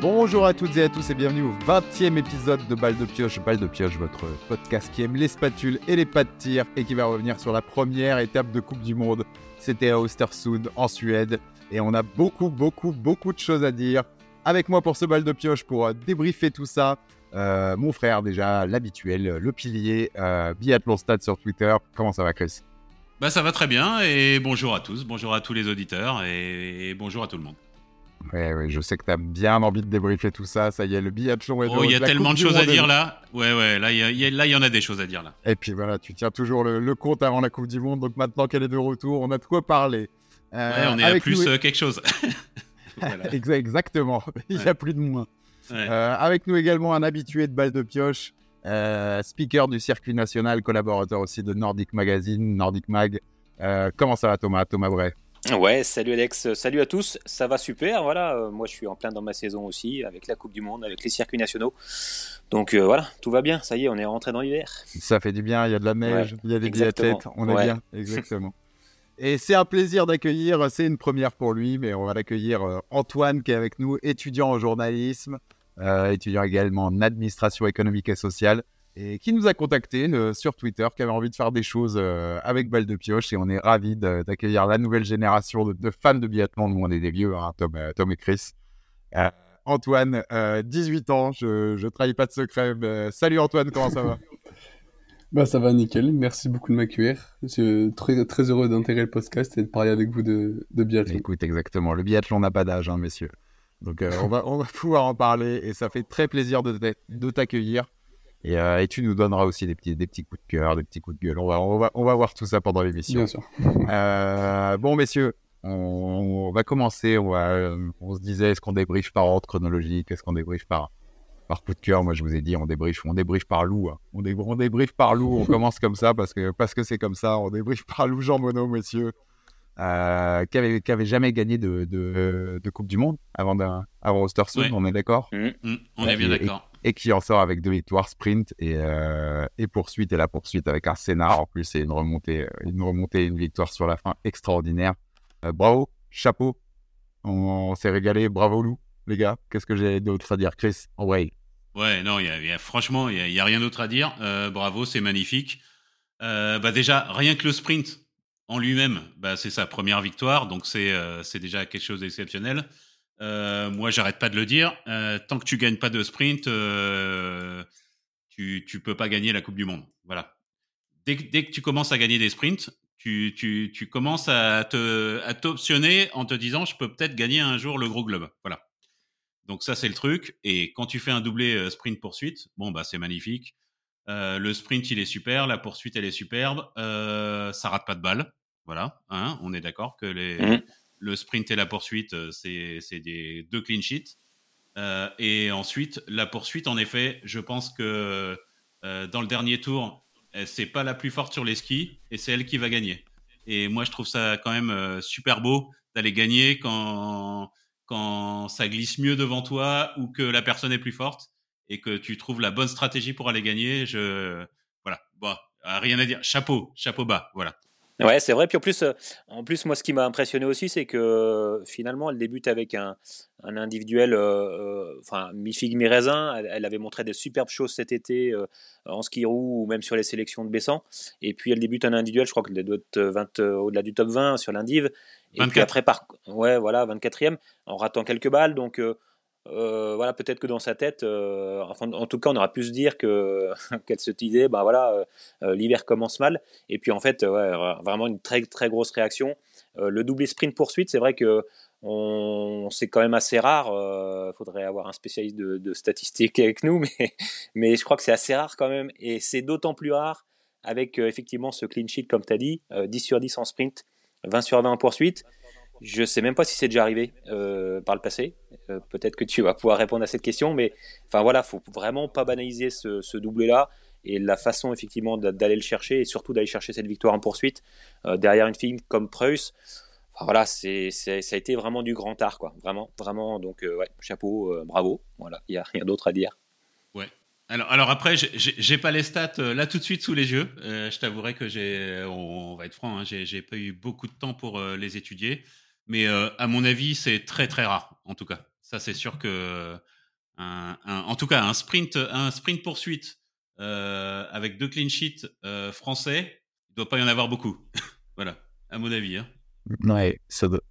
Bonjour à toutes et à tous et bienvenue au 20e épisode de Balle de Pioche. Balle de Pioche, votre podcast qui aime les spatules et les pas de tir et qui va revenir sur la première étape de Coupe du Monde. C'était à Östersund en Suède et on a beaucoup, beaucoup, beaucoup de choses à dire. Avec moi pour ce Balle de Pioche pour euh, débriefer tout ça, euh, mon frère déjà, l'habituel, le pilier, euh, Biathlon Stade sur Twitter. Comment ça va Chris? Bah, Ça va très bien et bonjour à tous, bonjour à tous les auditeurs et bonjour à tout le monde. Ouais, ouais, je sais que tu as bien envie de débriefer tout ça. Ça y est, le biathlon est Oh, il y a tellement de choses à dire là. Ouais, ouais, là, il y, en a des choses à dire là. Et puis voilà, tu tiens toujours le, compte avant la Coupe du Monde. Donc maintenant qu'elle est de retour, on a de quoi parler. Euh, ouais, on est à plus euh, quelque chose. Exactement. Il n'y a plus de moins. Euh, avec nous également un habitué de balle de pioche, speaker du circuit national, collaborateur aussi de Nordic Magazine, Nordic Mag. comment ça va Thomas? Thomas Bray? Ouais, salut Alex, salut à tous, ça va super, voilà, euh, moi je suis en plein dans ma saison aussi, avec la Coupe du Monde, avec les circuits nationaux, donc euh, voilà, tout va bien, ça y est, on est rentré dans l'hiver. Ça fait du bien, il y a de la neige, il y a des biathlètes, on est bien, exactement. Et c'est un plaisir d'accueillir, c'est une première pour lui, mais on va l'accueillir euh, Antoine qui est avec nous, étudiant en journalisme, étudiant également en administration économique et sociale et qui nous a contacté euh, sur Twitter, qui avait envie de faire des choses euh, avec balle de pioche. Et on est ravis d'accueillir la nouvelle génération de, fans de biathlon. Nous, on est des vieux, hein, Tom, euh, Tom, et Chris. Antoine, 18 ans, je ne trahis pas de secret. salut Antoine, comment ça va? Bah, Ça va nickel, merci beaucoup de m'accueillir. Je suis très, très heureux d'intégrer le podcast et de parler avec vous de, de biathlon. Écoute, exactement. Le biathlon n'a pas d'âge, hein, messieurs. Donc on, va, on va pouvoir en parler et ça fait très plaisir de t'accueillir. Euh, et, tu nous donneras aussi des petits, des petits coups de cœur, des petits coups de gueule. On va, on va, on va voir tout ça pendant l'émission. Bien sûr. Euh, bon, messieurs, on, va commencer. On, va, on se disait, est-ce qu'on débriefe par ordre chronologique? Est-ce qu'on débriefe par, par coup de cœur? Moi, je vous ai dit, on débriefe, on débriefe par loup. Hein. On, dé, on débriefe par loup. On commence comme ça parce que parce que c'est comme ça. On débriefe par loup Jean Monod, messieurs. Euh, qui, avait, qui avait jamais gagné de, de, de Coupe du Monde avant, avant Ostersund, on est d'accord? Mmh, mmh, On est bien d'accord et qui en sort avec deux victoires sprint et, euh, poursuite et la poursuite avec un scénar. En plus, c'est une remontée, euh, une remontée, une victoire sur la fin extraordinaire. Euh, bravo, chapeau. On, s'est régalé. Bravo Lou, les gars. Qu'est-ce que j'ai d'autre à dire, Chris En. Ouais, non, y y a, franchement, il n'y a, rien d'autre à dire. bravo, c'est magnifique. bah déjà, rien que le sprint en lui-même, bah, c'est sa première victoire, donc c'est déjà quelque chose d'exceptionnel. Euh, moi, j'arrête pas de le dire. Euh, tant que tu gagnes pas de sprint, euh, tu tu peux pas gagner la Coupe du Monde. Voilà. Dès, que tu commences à gagner des sprints, tu commences à te à t'optionner en te disant je peux peut-être gagner un jour le gros globe. Voilà. Donc ça c'est le truc. Et quand tu fais un doublé sprint poursuite, bon bah c'est magnifique. le sprint il est super, la poursuite elle est superbe. ça rate pas de balle. Voilà. Hein, on est d'accord que les mmh le sprint et la poursuite, euh, c'est des deux clean sheets. Euh, et ensuite, la poursuite, en effet, je pense que euh, dans le dernier tour, c'est pas la plus forte sur les skis et c'est elle qui va gagner. Et moi, je trouve ça quand même super beau d'aller gagner quand, quand ça glisse mieux devant toi ou que la personne est plus forte et que tu trouves la bonne stratégie pour aller gagner. Je, voilà. Bon, rien à dire. Chapeau, chapeau bas. Voilà. Ouais, c'est vrai. Puis en plus, euh, en plus, moi, ce qui m'a impressionné aussi, c'est que finalement, elle débute avec un, un individuel, euh, euh, enfin, mi-figue, mi-raisin. Elle, avait montré des superbes choses cet été en ski roue ou même sur les sélections de Bessan. Et puis, elle débute un individuel, je crois qu'elle doit être 20, au-delà du top 20 sur l'indiv. Et puis après, par, ouais, voilà, 24e, en ratant quelques balles. Donc, euh, voilà, peut-être que dans sa tête, euh, en tout cas, on aura pu se dire que qu'elle se disait, bah voilà, euh, l'hiver commence mal. Et puis en fait, vraiment une très très grosse réaction. le doublé sprint poursuite, c'est vrai que on, c'est quand même assez rare. Il faudrait avoir un spécialiste de, statistiques avec nous, mais mais je crois que c'est assez rare quand même. Et c'est d'autant plus rare avec effectivement ce clean sheet, comme tu as dit, 10 sur 10 en sprint, 20 sur 20 en poursuite. Je sais même pas si c'est déjà arrivé euh, par le passé. Euh, peut-être que tu vas pouvoir répondre à cette question, mais enfin voilà, faut vraiment pas banaliser ce, ce doublé-là et la façon effectivement d'aller le chercher et surtout d'aller chercher cette victoire en poursuite euh, derrière une fille comme Preuss. Enfin, voilà, c'est ça a été vraiment du grand art, quoi. Vraiment, vraiment. Donc chapeau, bravo. Voilà, il y a rien d'autre à dire. Ouais. Alors, alors après, j'ai pas les stats là tout de suite sous les yeux. je t'avouerai que j'ai, on, va être franc, hein, j'ai pas eu beaucoup de temps pour les étudier. Mais euh, à mon avis, c'est très très rare, en tout cas. Ça, c'est sûr que, en tout cas, un sprint, un sprint poursuite avec deux clean sheets français, il doit pas y en avoir beaucoup. voilà, à mon avis. Hein. Ouais, ça doit,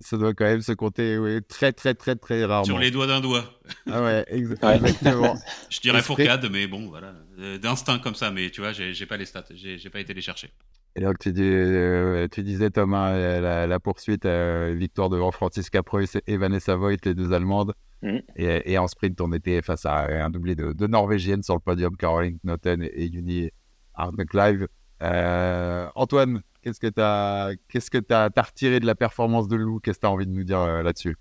ça doit quand même se compter oui, très, très, très, très rarement. Sur les doigts d'un doigt. Ah ouais, exactement. Je dirais Fourcade, mais bon, voilà. Euh, d'instinct comme ça, mais tu vois, j'ai pas les stats, j'ai pas été les chercher. Et donc, tu, dis, euh, tu disais, Thomas, euh, la, poursuite, victoire devant Francisca Preuss et Vanessa Voigt, les deux Allemandes. Mm. Et, en sprint, on était face à un doublé de, de Norvégiennes sur le podium, Caroline Knoten et, Juni Arneklive. Antoine, Qu'est-ce que tu as, qu'est-ce que as, retiré de la performance de Lou? Qu'est-ce que tu as envie de nous dire euh, là-dessus?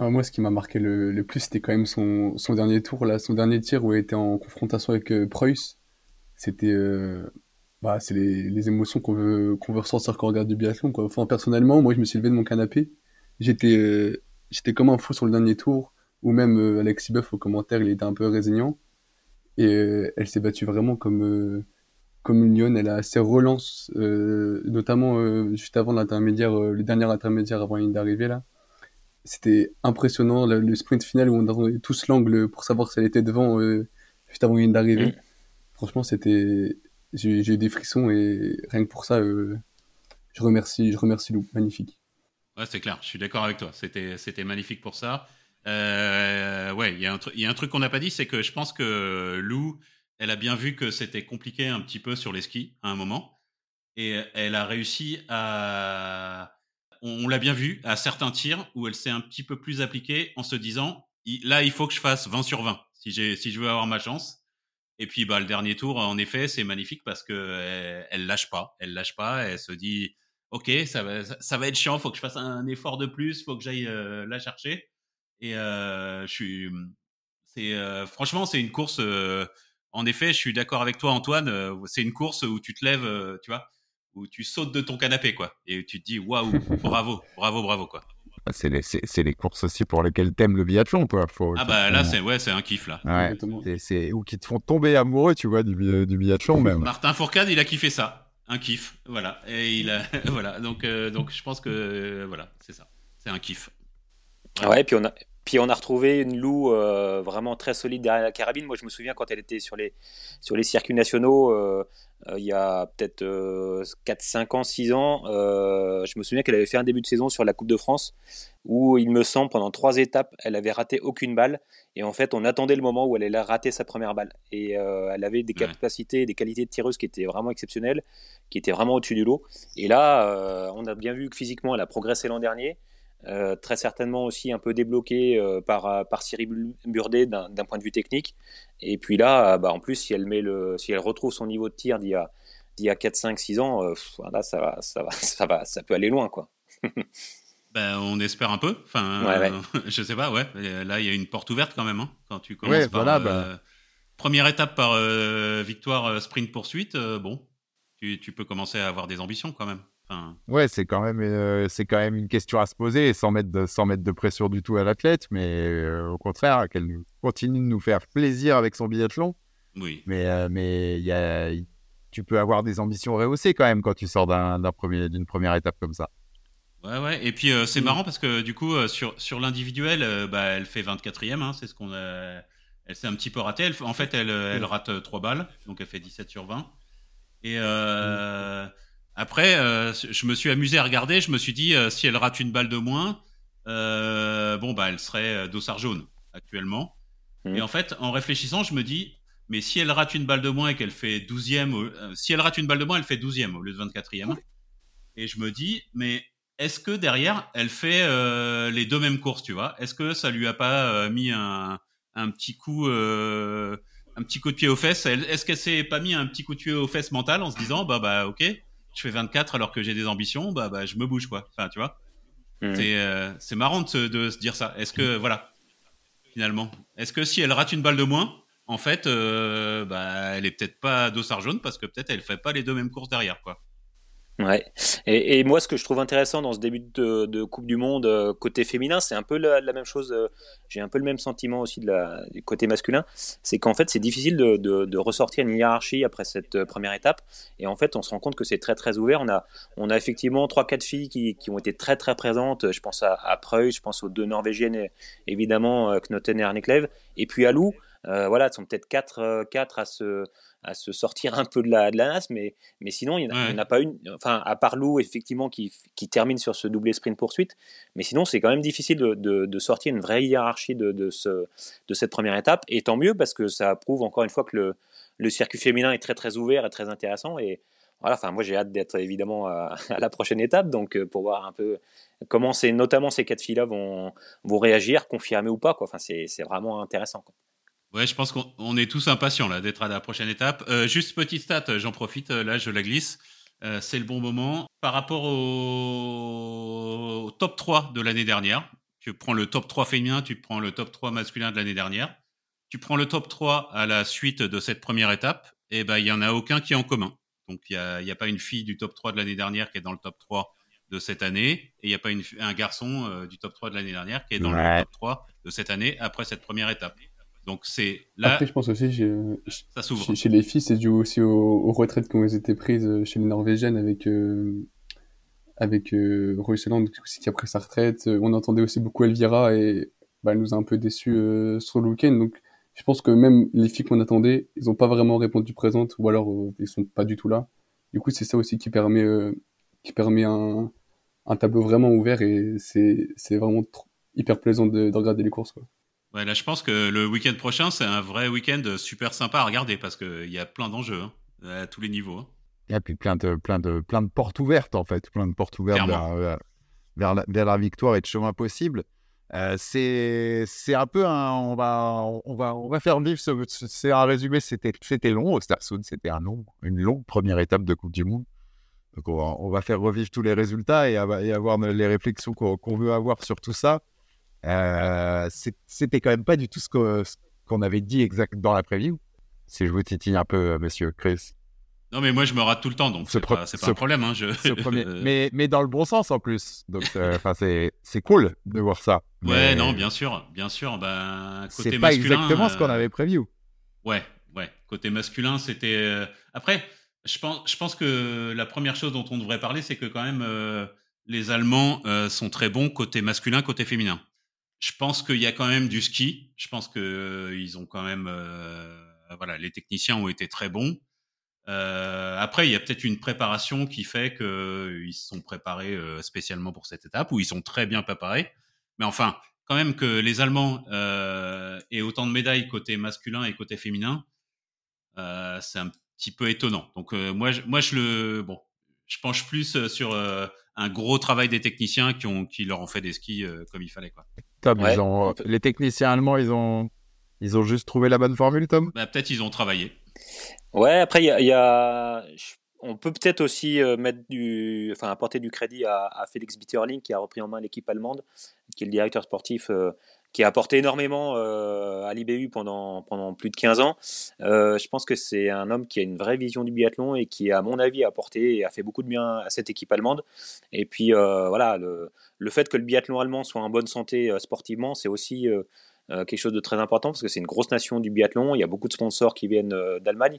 Moi, ce qui m'a marqué le, plus, c'était quand même son, son, dernier tour, là, son dernier tir où il était en confrontation avec euh, Preuss. C'était. Euh, bah, c'est les, les, émotions qu'on veut, qu'on veut ressentir quand on regarde du biathlon. Quoi. Enfin, personnellement, moi, je me suis levé de mon canapé. J'étais, j'étais comme un fou sur le dernier tour, ou même Alexis Boeuf au commentaire, il était un peu résignant. Et elle s'est battue vraiment comme comme Lyon, elle a ses relances, euh, notamment euh, juste avant l'intermédiaire, euh, le dernier intermédiaire avant une d'arrivée là. C'était impressionnant le, sprint final où on avait tous l'angle pour savoir si elle était devant juste avant une d'arrivée. Mm. Franchement, c'était, j'ai eu des frissons et rien que pour ça, je remercie, je remercie Lou, magnifique. Ouais, c'est clair, je suis d'accord avec toi. C'était, magnifique pour ça. ouais, il y, y, a un truc qu'on n'a pas dit, c'est que je pense que Lou, elle a bien vu que c'était compliqué un petit peu sur les skis à un moment. Et elle a réussi à. On, l'a bien vu à certains tirs où elle s'est un petit peu plus appliquée en se disant là, il faut que je fasse 20 sur 20 si, si je veux avoir ma chance. Et puis, bah, le dernier tour, en effet, c'est magnifique parce que elle, lâche pas. Elle lâche pas. Elle se dit ok, ça va, ça va être chiant. Faut que je fasse un effort de plus. Faut que j'aille euh, la chercher. Et euh, je suis. C'est euh, franchement, c'est une course en effet, je suis d'accord avec toi, Antoine. Euh, c'est une course où tu te lèves, euh, tu vois, où tu sautes de ton canapé, quoi, et tu te dis waouh, bravo, bravo, bravo, quoi. Ah, c'est les, courses aussi pour lesquelles t'aimes le biathlon, quoi. ah bah là, c'est ouais, c'est un kiff là. c'est ou qui te font tomber amoureux, tu vois, du, du biathlon même. Martin Fourcade, il a kiffé ça, un kiff, voilà. Et il a, voilà, donc euh, donc je pense que voilà, c'est ça, c'est un kiff. Ouais, et puis on a puis on a retrouvé une Lou euh, vraiment très solide derrière la carabine. Moi, je me souviens quand elle était sur les, sur les circuits nationaux, euh, euh, il y a peut-être 4, 5 ans, 6 ans, je me souviens qu'elle avait fait un début de saison sur la Coupe de France où, il me semble, pendant trois étapes, elle avait raté aucune balle. Et en fait, on attendait le moment où elle allait rater sa première balle. Et elle avait des capacités, des qualités de tireuse qui étaient vraiment exceptionnelles, qui étaient vraiment au-dessus du lot. Et là, on a bien vu que physiquement, elle a progressé l'an dernier. Euh, très certainement aussi un peu débloqué euh, par, euh, par Cyril Burdet d'un point de vue technique. Et puis là, bah, en plus, si elle, met le, si elle retrouve son niveau de tir d'il y a, y a 4, 5, 6 ans, là, ça, va, ça, va, ça, va, ça peut aller loin. quoi. ben, on espère un peu. Enfin, je sais pas, ouais. Là, il y a une porte ouverte quand même. Hein, quand tu commences par, voilà, bah. Première étape par victoire sprint poursuite, bon, tu, tu peux commencer à avoir des ambitions quand même. Ouais, c'est quand même euh, c'est quand même une question à se poser sans mettre de, sans mettre de pression du tout à l'athlète, mais euh, au contraire qu'elle continue de nous faire plaisir avec son biathlon. Oui. Mais euh, mais y a, tu peux avoir des ambitions rehaussées quand même quand tu sors d'un, premier d'une première étape comme ça. Ouais ouais. Et puis c'est mm. marrant parce que du coup sur sur l'individuel, bah, elle fait 24e, hein, c'est ce qu'on a. Elle s'est un petit peu ratée. en fait, elle, elle rate 3 balles, donc elle fait 17 sur 20. Et mm. Après, euh, je me suis amusé à regarder. Je me suis dit, euh, si elle rate une balle de moins, euh, bon, bah, elle serait dossard jaune actuellement. Mmh. Et en fait, en réfléchissant, je me dis, mais si elle rate une balle de moins et qu'elle fait 12e, si elle rate une balle de moins, elle fait 12e au lieu de 24e. Et je me dis, mais est-ce que derrière, elle fait les deux mêmes courses, tu vois? Est-ce que ça lui a pas mis un, un petit coup un petit coup de pied aux fesses? Est-ce qu'elle s'est pas mis un petit coup de pied aux fesses mental en se disant, bah, bah, ok, je fais 24 alors que j'ai des ambitions, bah, bah, je me bouge, quoi. Enfin, tu vois. Mmh. Euh, c'est marrant de se, dire ça. Est-ce que, voilà, finalement, est-ce que si elle rate une balle de moins, en fait, euh, bah, elle est peut-être pas dossard jaune parce que peut-être elle fait pas les deux mêmes courses derrière, quoi. Ouais. Et, moi, ce que je trouve intéressant dans ce début de, Coupe du Monde euh, côté féminin, c'est un peu la, même chose. Euh, j'ai un peu le même sentiment aussi de la, du côté masculin. C'est qu'en fait, c'est difficile de, ressortir une hiérarchie après cette euh, première étape. Et en fait, on se rend compte que c'est très très ouvert. On a, effectivement trois quatre filles qui, qui ont été très très présentes. Je pense à, à Preuil, je pense aux deux Norvégiennes, évidemment Knoten et Arneklev. Et puis à Lou, euh, voilà, elles sont peut-être quatre, quatre à se à se sortir un peu de la, de la NAS, mais, mais sinon, il n'y en, a pas une, enfin, à part Lou, effectivement, qui, qui termine sur ce doublé sprint poursuite, mais sinon, c'est quand même difficile de, de, sortir une vraie hiérarchie de, de, ce, de cette première étape, et tant mieux, parce que ça prouve encore une fois que le, le circuit féminin est très très ouvert et très intéressant, et voilà, enfin, moi j'ai hâte d'être évidemment à, la prochaine étape, donc euh, pour voir un peu comment c'est, notamment ces quatre filles-là vont, vont réagir, confirmer ou pas, quoi. Enfin, c'est vraiment intéressant. Quoi. Ouais, je pense qu'on est tous impatients là d'être à la prochaine étape. Euh, juste petite stat, j'en profite, euh, là je la glisse. Euh, c'est le bon moment. Par rapport au, top 3 de l'année dernière, tu prends le top 3 féminin, tu prends le top 3 masculin de l'année dernière, tu prends le top 3 à la suite de cette première étape, et eh ben il y en a aucun qui est en commun. Donc il n'y a, y a pas une fille du top 3 de l'année dernière qui est dans le top 3 de cette année, et il n'y a pas une, un garçon du top 3 de l'année dernière qui est dans le top 3 de cette année après cette première étape. Donc c'est là. Après, je pense aussi, ça s'ouvre. Chez, les filles, c'est dû aussi aux, retraites qui ont été prises euh, chez les Norvégiennes avec euh, avec euh, qui a pris sa retraite. On entendait aussi beaucoup Elvira et bah, elle nous a un peu déçus euh, sur le week-end. Donc je pense que même les filles qu'on attendait, ils n'ont pas vraiment répondu présentes ou alors ils sont pas du tout là. Du coup, c'est ça aussi qui permet qui permet un, un tableau vraiment ouvert et c'est c'est vraiment hyper plaisant de, de regarder les courses quoi. Ouais, là, je pense que le week-end prochain, c'est un vrai week-end super sympa à regarder parce qu'il y a plein d'enjeux hein, à tous les niveaux. Hein. Il y a puis plein de, plein, de, plein de portes ouvertes, en fait, plein de portes ouvertes vers, vers, la, vers, la, victoire et de chemin possible. Euh, c'est un peu un. On va, on va, on va faire vivre. C'est un résumé. C'était long au Starsoon. C'était un long, une longue première étape de Coupe du Monde. Donc on va, on va faire revivre tous les résultats et, et avoir les réflexions qu'on veut avoir sur tout ça. Euh, c'était quand même pas du tout ce qu'on avait dit exact dans la preview. Si je vous titille un peu, euh, monsieur Chris. Non, mais moi, je me rate tout le temps, donc c'est pas, pas un problème. Hein, je... mais, mais dans le bon sens en plus. Donc, euh, c'est cool de voir ça. Ouais, non, bien sûr. Bien sûr. Ben, c'est pas exactement ce qu'on avait preview. Ouais, ouais. Côté masculin, c'était. Après, je pense, je pense que la première chose dont on devrait parler, c'est que quand même, les Allemands sont très bons côté masculin, côté féminin. Je pense qu'il y a quand même du ski. Je pense que euh, ils ont quand même, euh, voilà, les techniciens ont été très bons. Euh, après, il y a peut-être une préparation qui fait qu'ils se sont préparés spécialement pour cette étape, ou ils sont très bien préparés. Mais enfin, quand même que les Allemands aient autant de médailles côté masculin et côté féminin, c'est un petit peu étonnant. Donc moi, je, moi, je le, bon, je penche plus sur un gros travail des techniciens qui, ont, qui leur ont fait des skis comme il fallait. Quoi. Les techniciens allemands, ils ont, ils ont juste trouvé la bonne formule, Tom? Bah, Peut-être ils ont travaillé. Ouais, après, il y, a, on peut peut-être aussi euh, mettre du, enfin, apporter du crédit à, Félix Bitterling qui a repris en main l'équipe allemande, qui est le directeur sportif euh, qui a apporté énormément euh, à l'IBU pendant, pendant plus de 15 ans. je pense que c'est un homme qui a une vraie vision du biathlon et qui, à mon avis, a apporté et a fait beaucoup de bien à cette équipe allemande. Et puis, voilà, le, le fait que le biathlon allemand soit en bonne santé euh, sportivement, c'est aussi euh, euh, quelque chose de très important parce que c'est une grosse nation du biathlon. Il y a beaucoup de sponsors qui viennent d'Allemagne.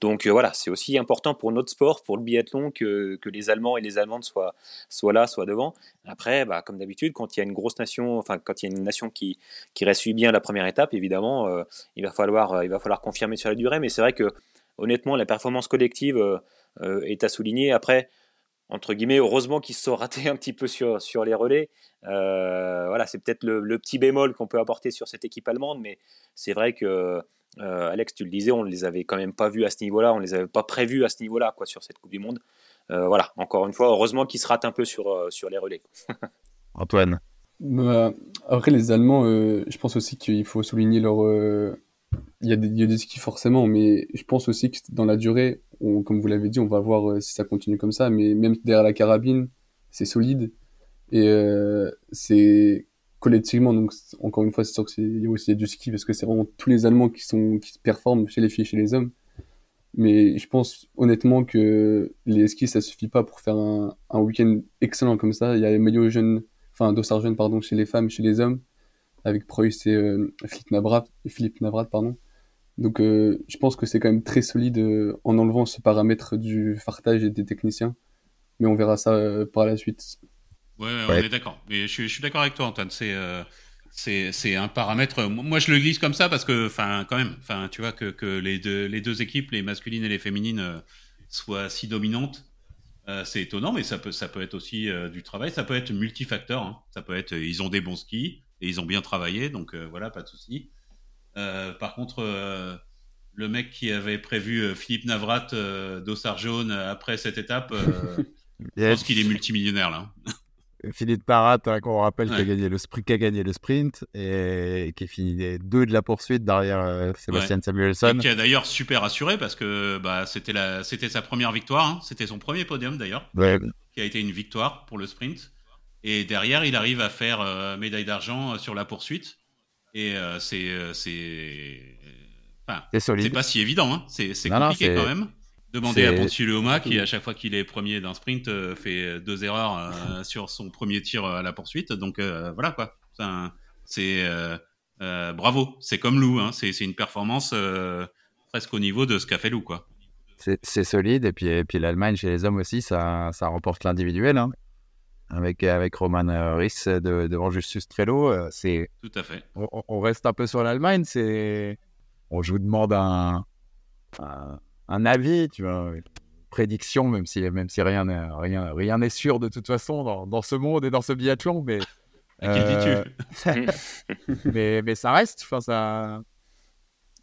Donc voilà, c'est aussi important pour notre sport, pour le biathlon, que, que, les Allemands et les Allemandes soient, soient là, soient devant. Après, bah, comme d'habitude, quand il y a une grosse nation, enfin quand il y a une nation qui, qui réussit bien la première étape, évidemment, il, va falloir, il va falloir confirmer sur la durée. Mais c'est vrai que honnêtement, la performance collective est à souligner. Après, entre guillemets, heureusement qu'ils se sont ratés un petit peu sur, sur les relais. Euh, voilà, c'est peut-être le, petit bémol qu'on peut apporter sur cette équipe allemande, mais c'est vrai que, euh, Alex, tu le disais, on ne les avait quand même pas vus à ce niveau-là, on ne les avait pas prévus à ce niveau-là, quoi, sur cette Coupe du Monde. Euh, voilà, encore une fois, heureusement qu'ils se ratent un peu sur, sur les relais. Antoine bah, Après, les Allemands, je pense aussi qu'il faut souligner leur. Il y, a des, skis forcément, mais je pense aussi que dans la durée, comme vous l'avez dit, on va voir euh, si ça continue comme ça. Mais même derrière la carabine, c'est solide. Et euh, c'est collectivement, donc encore une fois, c'est sûr qu'il y a aussi du ski parce que c'est vraiment tous les Allemands qui sont qui performent chez les filles et chez les hommes. Mais je pense honnêtement que les skis, ça suffit pas pour faire un, week-end excellent comme ça. Il y a les maillots jeunes, enfin dossards jeunes, pardon, chez les femmes, chez les hommes, avec Preuss et euh, Philippe Navrat, Philippe Navrat, pardon. Donc euh, je pense que c'est quand même très solide euh, en enlevant ce paramètre du fartage et des techniciens. Mais on verra ça euh, par la suite. Ouais, on est d'accord. Mais je, je suis d'accord avec toi, Antoine. C'est c'est un paramètre. Moi, je le glisse comme ça parce que, enfin, quand même, enfin, tu vois que, que les deux les deux équipes, les masculines et les féminines, soient si dominantes. Euh, c'est étonnant, mais ça peut ça peut être aussi euh, du travail. Ça peut être multifacteur. Hein. Ça peut être ils ont des bons skis et ils ont bien travaillé, donc voilà, pas de souci. par contre, le mec qui avait prévu Philippe Navrat d'Ossard jaune après cette étape, je pense qu'il est multimillionnaire là. Philippe Parat, hein, qu'on rappelle, qui, a gagné le sprint, qui a gagné le sprint et qui est fini deux de la poursuite derrière euh, Sébastien Samuelson. Et qui a d'ailleurs super assuré parce que bah, c'était, la, c'était sa première victoire. Hein. C'était son premier podium d'ailleurs. Qui a été une victoire pour le sprint. Et derrière, il arrive à faire euh, médaille d'argent euh, sur la poursuite. Et c'est. c'est... Enfin, c'est, solide. c'est pas si évident. Hein. C'est, compliqué quand même. Demander à Pontius Leoma, qui à chaque fois qu'il est premier d'un sprint euh, fait deux erreurs euh, sur son premier tir à la poursuite. Donc euh, voilà quoi. C'est bravo. C'est comme Lou. Hein. C'est une performance presque au niveau de ce qu'a fait Lou quoi. C'est solide et puis, et puis l'Allemagne chez les hommes aussi, ça, ça remporte l'individuel. Hein. Avec, avec Roman Riss devant Justus Trello, c'est. Tout à fait. On, reste un peu sur l'Allemagne. C'est. On, je vous demande un, un, un avis, tu vois, une prédiction, même si, même si rien n'est rien, rien n'est sûr de toute façon dans, dans, ce monde et dans ce biathlon, mais. Euh, mais, mais ça reste, enfin ça.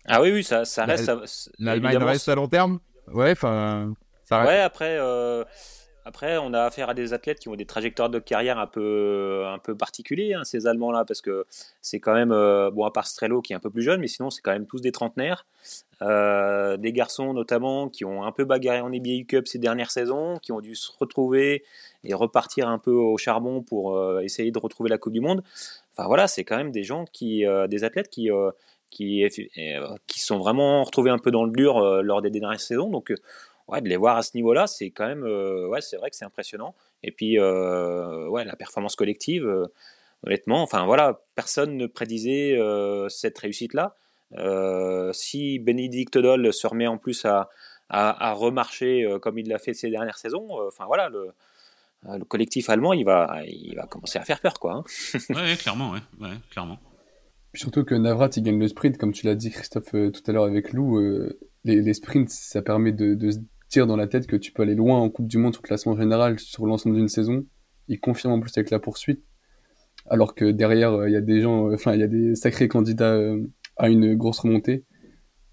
Ah oui, oui, ça, ça reste. L'Allemagne reste à long terme. Ouais, enfin. Ouais, après. Euh... Après, on a affaire à des athlètes qui ont des trajectoires de carrière un peu, un peu particuliers, hein, ces Allemands-là, parce que c'est quand même, euh, bon, à part Strello qui est un peu plus jeune, mais sinon, c'est quand même tous des trentenaires. Euh, des garçons notamment qui ont un peu bagarré en EBA Cup ces dernières saisons, qui ont dû se retrouver et repartir un peu au charbon pour euh, essayer de retrouver la Coupe du Monde. Enfin voilà, c'est quand même des gens qui, des athlètes qui, qui, qui sont vraiment retrouvés un peu dans le dur lors des dernières saisons. Donc ouais, de les voir à ce niveau-là, c'est quand même, euh, ouais, c'est vrai que c'est impressionnant. Et puis, euh, ouais, la performance collective, euh, honnêtement, enfin voilà, personne ne prédisait cette réussite-là. si Bénédicte Doll se remet en plus à, à, remarcher comme il l'a fait ces dernières saisons, enfin voilà, le, le, collectif allemand, il va, il va commencer à faire peur, quoi. Hein. ouais, clairement, ouais, ouais, clairement. Surtout que Navrat, il gagne le sprint, comme tu l'as dit, Christophe, tout à l'heure avec Lou. Les, les, sprints, ça permet de, de, dans la tête que tu peux aller loin en Coupe du Monde sur le classement général sur l'ensemble d'une saison. Il confirme en plus avec la poursuite. Alors que derrière, euh, il y a des gens, euh, enfin, il y a des sacrés candidats euh, à une grosse remontée.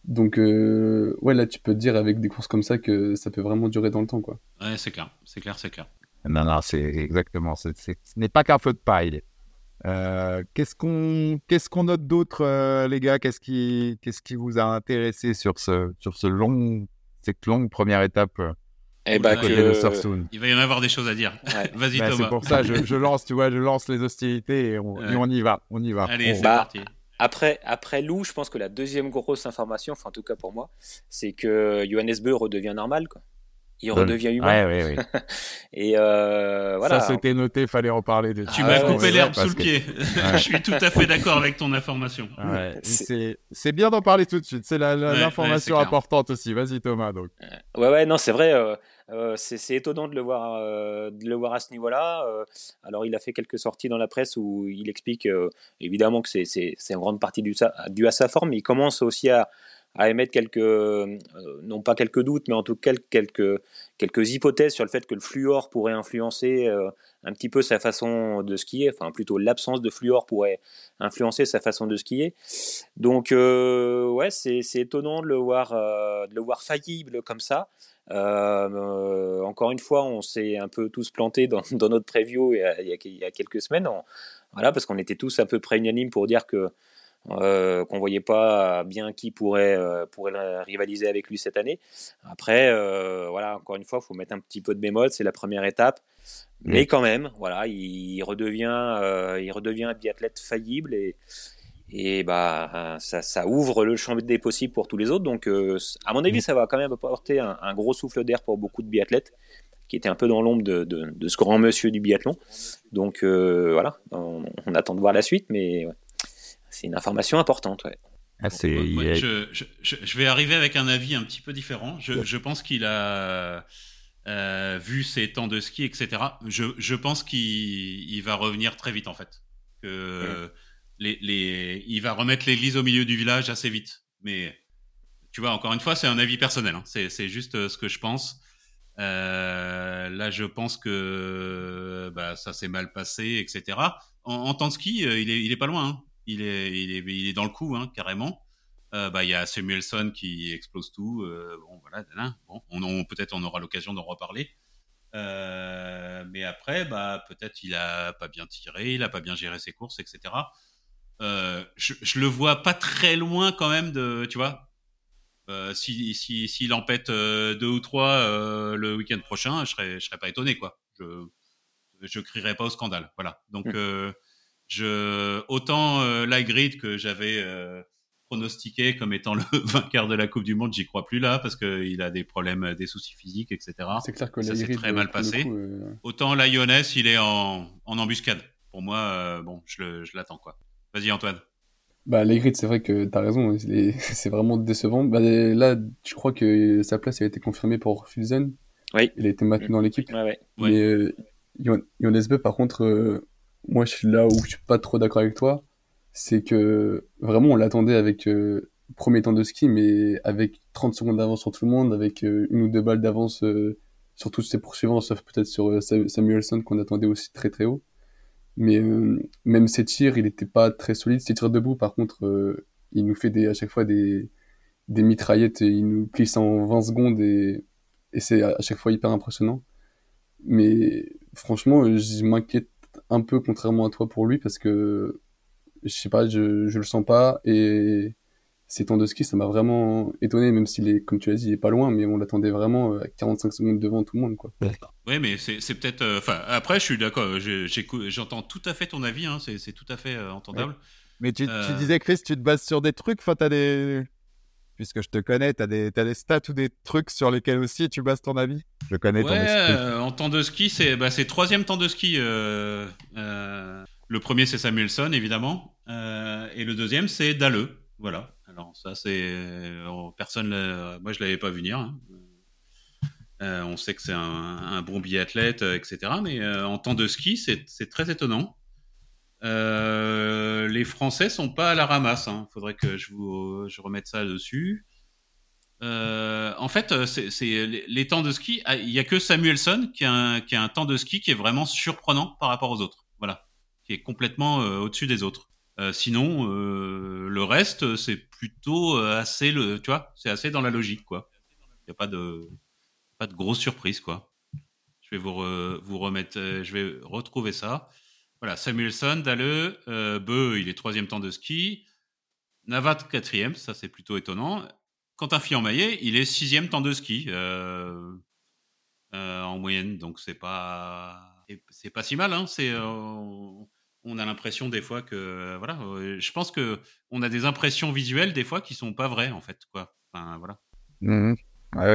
Donc, ouais, là, tu peux te dire avec des courses comme ça que ça peut vraiment durer dans le temps, quoi. Ouais, c'est clair, c'est clair, c'est clair. Non, non, c'est exactement. ce n'est pas qu'un feu de paille. Qu'est-ce qu'on qu'est-ce qu'on note d'autre, les gars? Qu'est-ce qui qu'est-ce qui vous a intéressé sur ce sur ce long cette longue première étape euh, eh bah Il va y en avoir des choses à dire. Vas-y bah, Thomas. C'est pour ça, je, je, lance, tu vois, je lance les hostilités et on, et on y va, on y va. Allez, c'est bah, parti. Après, après Lou, je pense que la deuxième grosse information, enfin en tout cas pour moi, c'est que Johannes Beu redevient normal. Quoi il redevient humain. Ouais, ouais, ouais. et euh, voilà. Ça, c'était noté, fallait en parler. De... Tu m'as coupé l'herbe sous le pied. je suis tout à fait d'accord avec ton information. C'est bien d'en parler tout de suite. C'est l'information importante aussi. Vas-y, Thomas. Donc. Ouais, ouais, non, c'est vrai. Euh, euh, c'est étonnant de le voir, de le voir à ce niveau-là. alors, il a fait quelques sorties dans la presse où il explique évidemment que c'est en grande partie dû, dû, à sa forme, mais il commence aussi à, à émettre quelques, euh, non pas quelques doutes, mais en tout cas quelques, quelques hypothèses sur le fait que le fluor pourrait influencer euh, un petit peu sa façon de skier, enfin plutôt l'absence de fluor pourrait influencer sa façon de skier. Donc euh, ouais, c'est étonnant de le voir, de le voir faillible comme ça. encore une fois, on s'est un peu tous plantés dans, dans notre preview il y a, quelques semaines, voilà, parce qu'on était tous un peu près unanimes pour dire que euh, qu'on voyait pas bien qui pourrait, euh, pourrait rivaliser avec lui cette année. Après, euh, voilà, encore une fois, il faut mettre un petit peu de bémol, c'est la première étape. Mais quand même, voilà, il redevient, il redevient un biathlète faillible et, Et bah, ça, ça, ouvre le champ des possibles pour tous les autres. Donc, à mon avis, ça va quand même apporter un, un gros souffle d'air pour beaucoup de biathlètes qui étaient un peu dans l'ombre de, de, ce grand monsieur du biathlon. Donc, voilà, on, attend de voir la suite, mais c'est une information importante. Ouais. Ah, je, je, je, vais arriver avec un avis un petit peu différent. Je, pense qu'il a euh, vu ses temps de ski, etc. Je, pense qu'il va revenir très vite en fait. Que les, les, il va remettre l'église au milieu du village assez vite. Mais tu vois, encore une fois, c'est un avis personnel. Hein. C'est juste euh, ce que je pense. Euh, là, je pense que bah, ça s'est mal passé, etc. En, temps de ski, il est, il est pas loin. Hein il est, il est, il est dans le coup, hein, carrément. Euh, bah, il y a Samuelson qui explose tout. Euh, bon, voilà, bon, on, peut-être on aura l'occasion d'en reparler. Euh, mais après, bah, peut-être il a pas bien tiré, il a pas bien géré ses courses, etc. je, je le vois pas très loin quand même de, tu vois. si s'il si, en pète deux ou trois le week-end prochain, je serais je serais pas étonné quoi. Je je crierais pas au scandale, voilà. Donc mmh. Je, autant euh, la grid que j'avais euh, pronostiqué comme étant le vainqueur de la Coupe du Monde, j'y crois plus là parce qu'il a des problèmes, des soucis physiques, etc. C'est clair que ça s'est très mal passé. Euh, autant la Lyonnaise, il est en, en embuscade. Pour moi, bon, je, je l'attends quoi. Vas-y Antoine. Bah, les c'est vrai que tu as raison, c'est vraiment décevant. Bah, là, je crois que sa place a été confirmée pour Filzen. Oui. Il a été maintenu dans l'équipe. Ouais, ouais. Mais euh, par contre, moi, je suis là où je suis pas trop d'accord avec toi. C'est que vraiment, on l'attendait avec euh, premier temps de ski, mais avec 30 secondes d'avance sur tout le monde, avec euh, une ou deux balles d'avance euh, sur tous ses poursuivants, sauf peut-être sur euh, Samuelson qu'on attendait aussi très très haut. Mais même ses tirs, il était pas très solide. Ses tirs debout, par contre, il nous fait des, à chaque fois des, des mitraillettes et il nous plie ça en 20 secondes et, et c'est à chaque fois hyper impressionnant. Mais franchement, je m'inquiète un peu contrairement à toi pour lui parce que je sais pas, je, je le sens pas et ces temps de ski, ça m'a vraiment étonné, même s'il est, comme tu l'as dit, il est pas loin, mais on l'attendait vraiment à 45 secondes devant tout le monde, quoi. Oui, mais c'est peut-être. Euh, enfin, après, je suis d'accord. J'entends tout à fait ton avis. Hein, c'est tout à fait euh, entendable. Mais tu, tu, euh. disais, Chris, tu te bases sur des trucs. Enfin, t'as des. Puisque je te connais, t'as des, as des stats ou des trucs sur lesquels aussi tu bases ton avis? Je connais ton esprit. en temps de ski, c'est bah, troisième temps de ski. le premier, c'est Samuelson, évidemment. et le deuxième, c'est Dalleux. Voilà. Alors ça, c'est euh, personne. Moi, je l'avais pas vu venir. Hein. Euh, on sait que c'est un, bon biathlète, euh, etc. Mais en temps de ski, c'est très étonnant. Les Français sont pas à la ramasse. Il hein. faudrait que je vous je remette ça dessus. en fait, c'est les, temps de ski. Ah, il y a que Samuelson qui a, un, temps de ski qui est vraiment surprenant par rapport aux autres. Voilà, qui est complètement au-dessus des autres. Euh, sinon, euh, le reste, c'est plutôt euh, assez le, tu vois, c'est assez dans la logique, quoi. Il n'y a pas de, pas de grosse surprise, quoi. Je vais vous, vous remettre, je vais retrouver ça. Voilà, Samuelson, Dalle, Beu, il est troisième temps de ski. Navat, quatrième, ça c'est plutôt étonnant. Quentin Fillon-Maillet, il est sixième temps de ski en moyenne, donc c'est pas, c'est pas si mal. Hein. On a l'impression des fois que voilà, euh, je pense que on a des impressions visuelles des fois qui sont pas vraies en fait quoi. Voilà. Mmh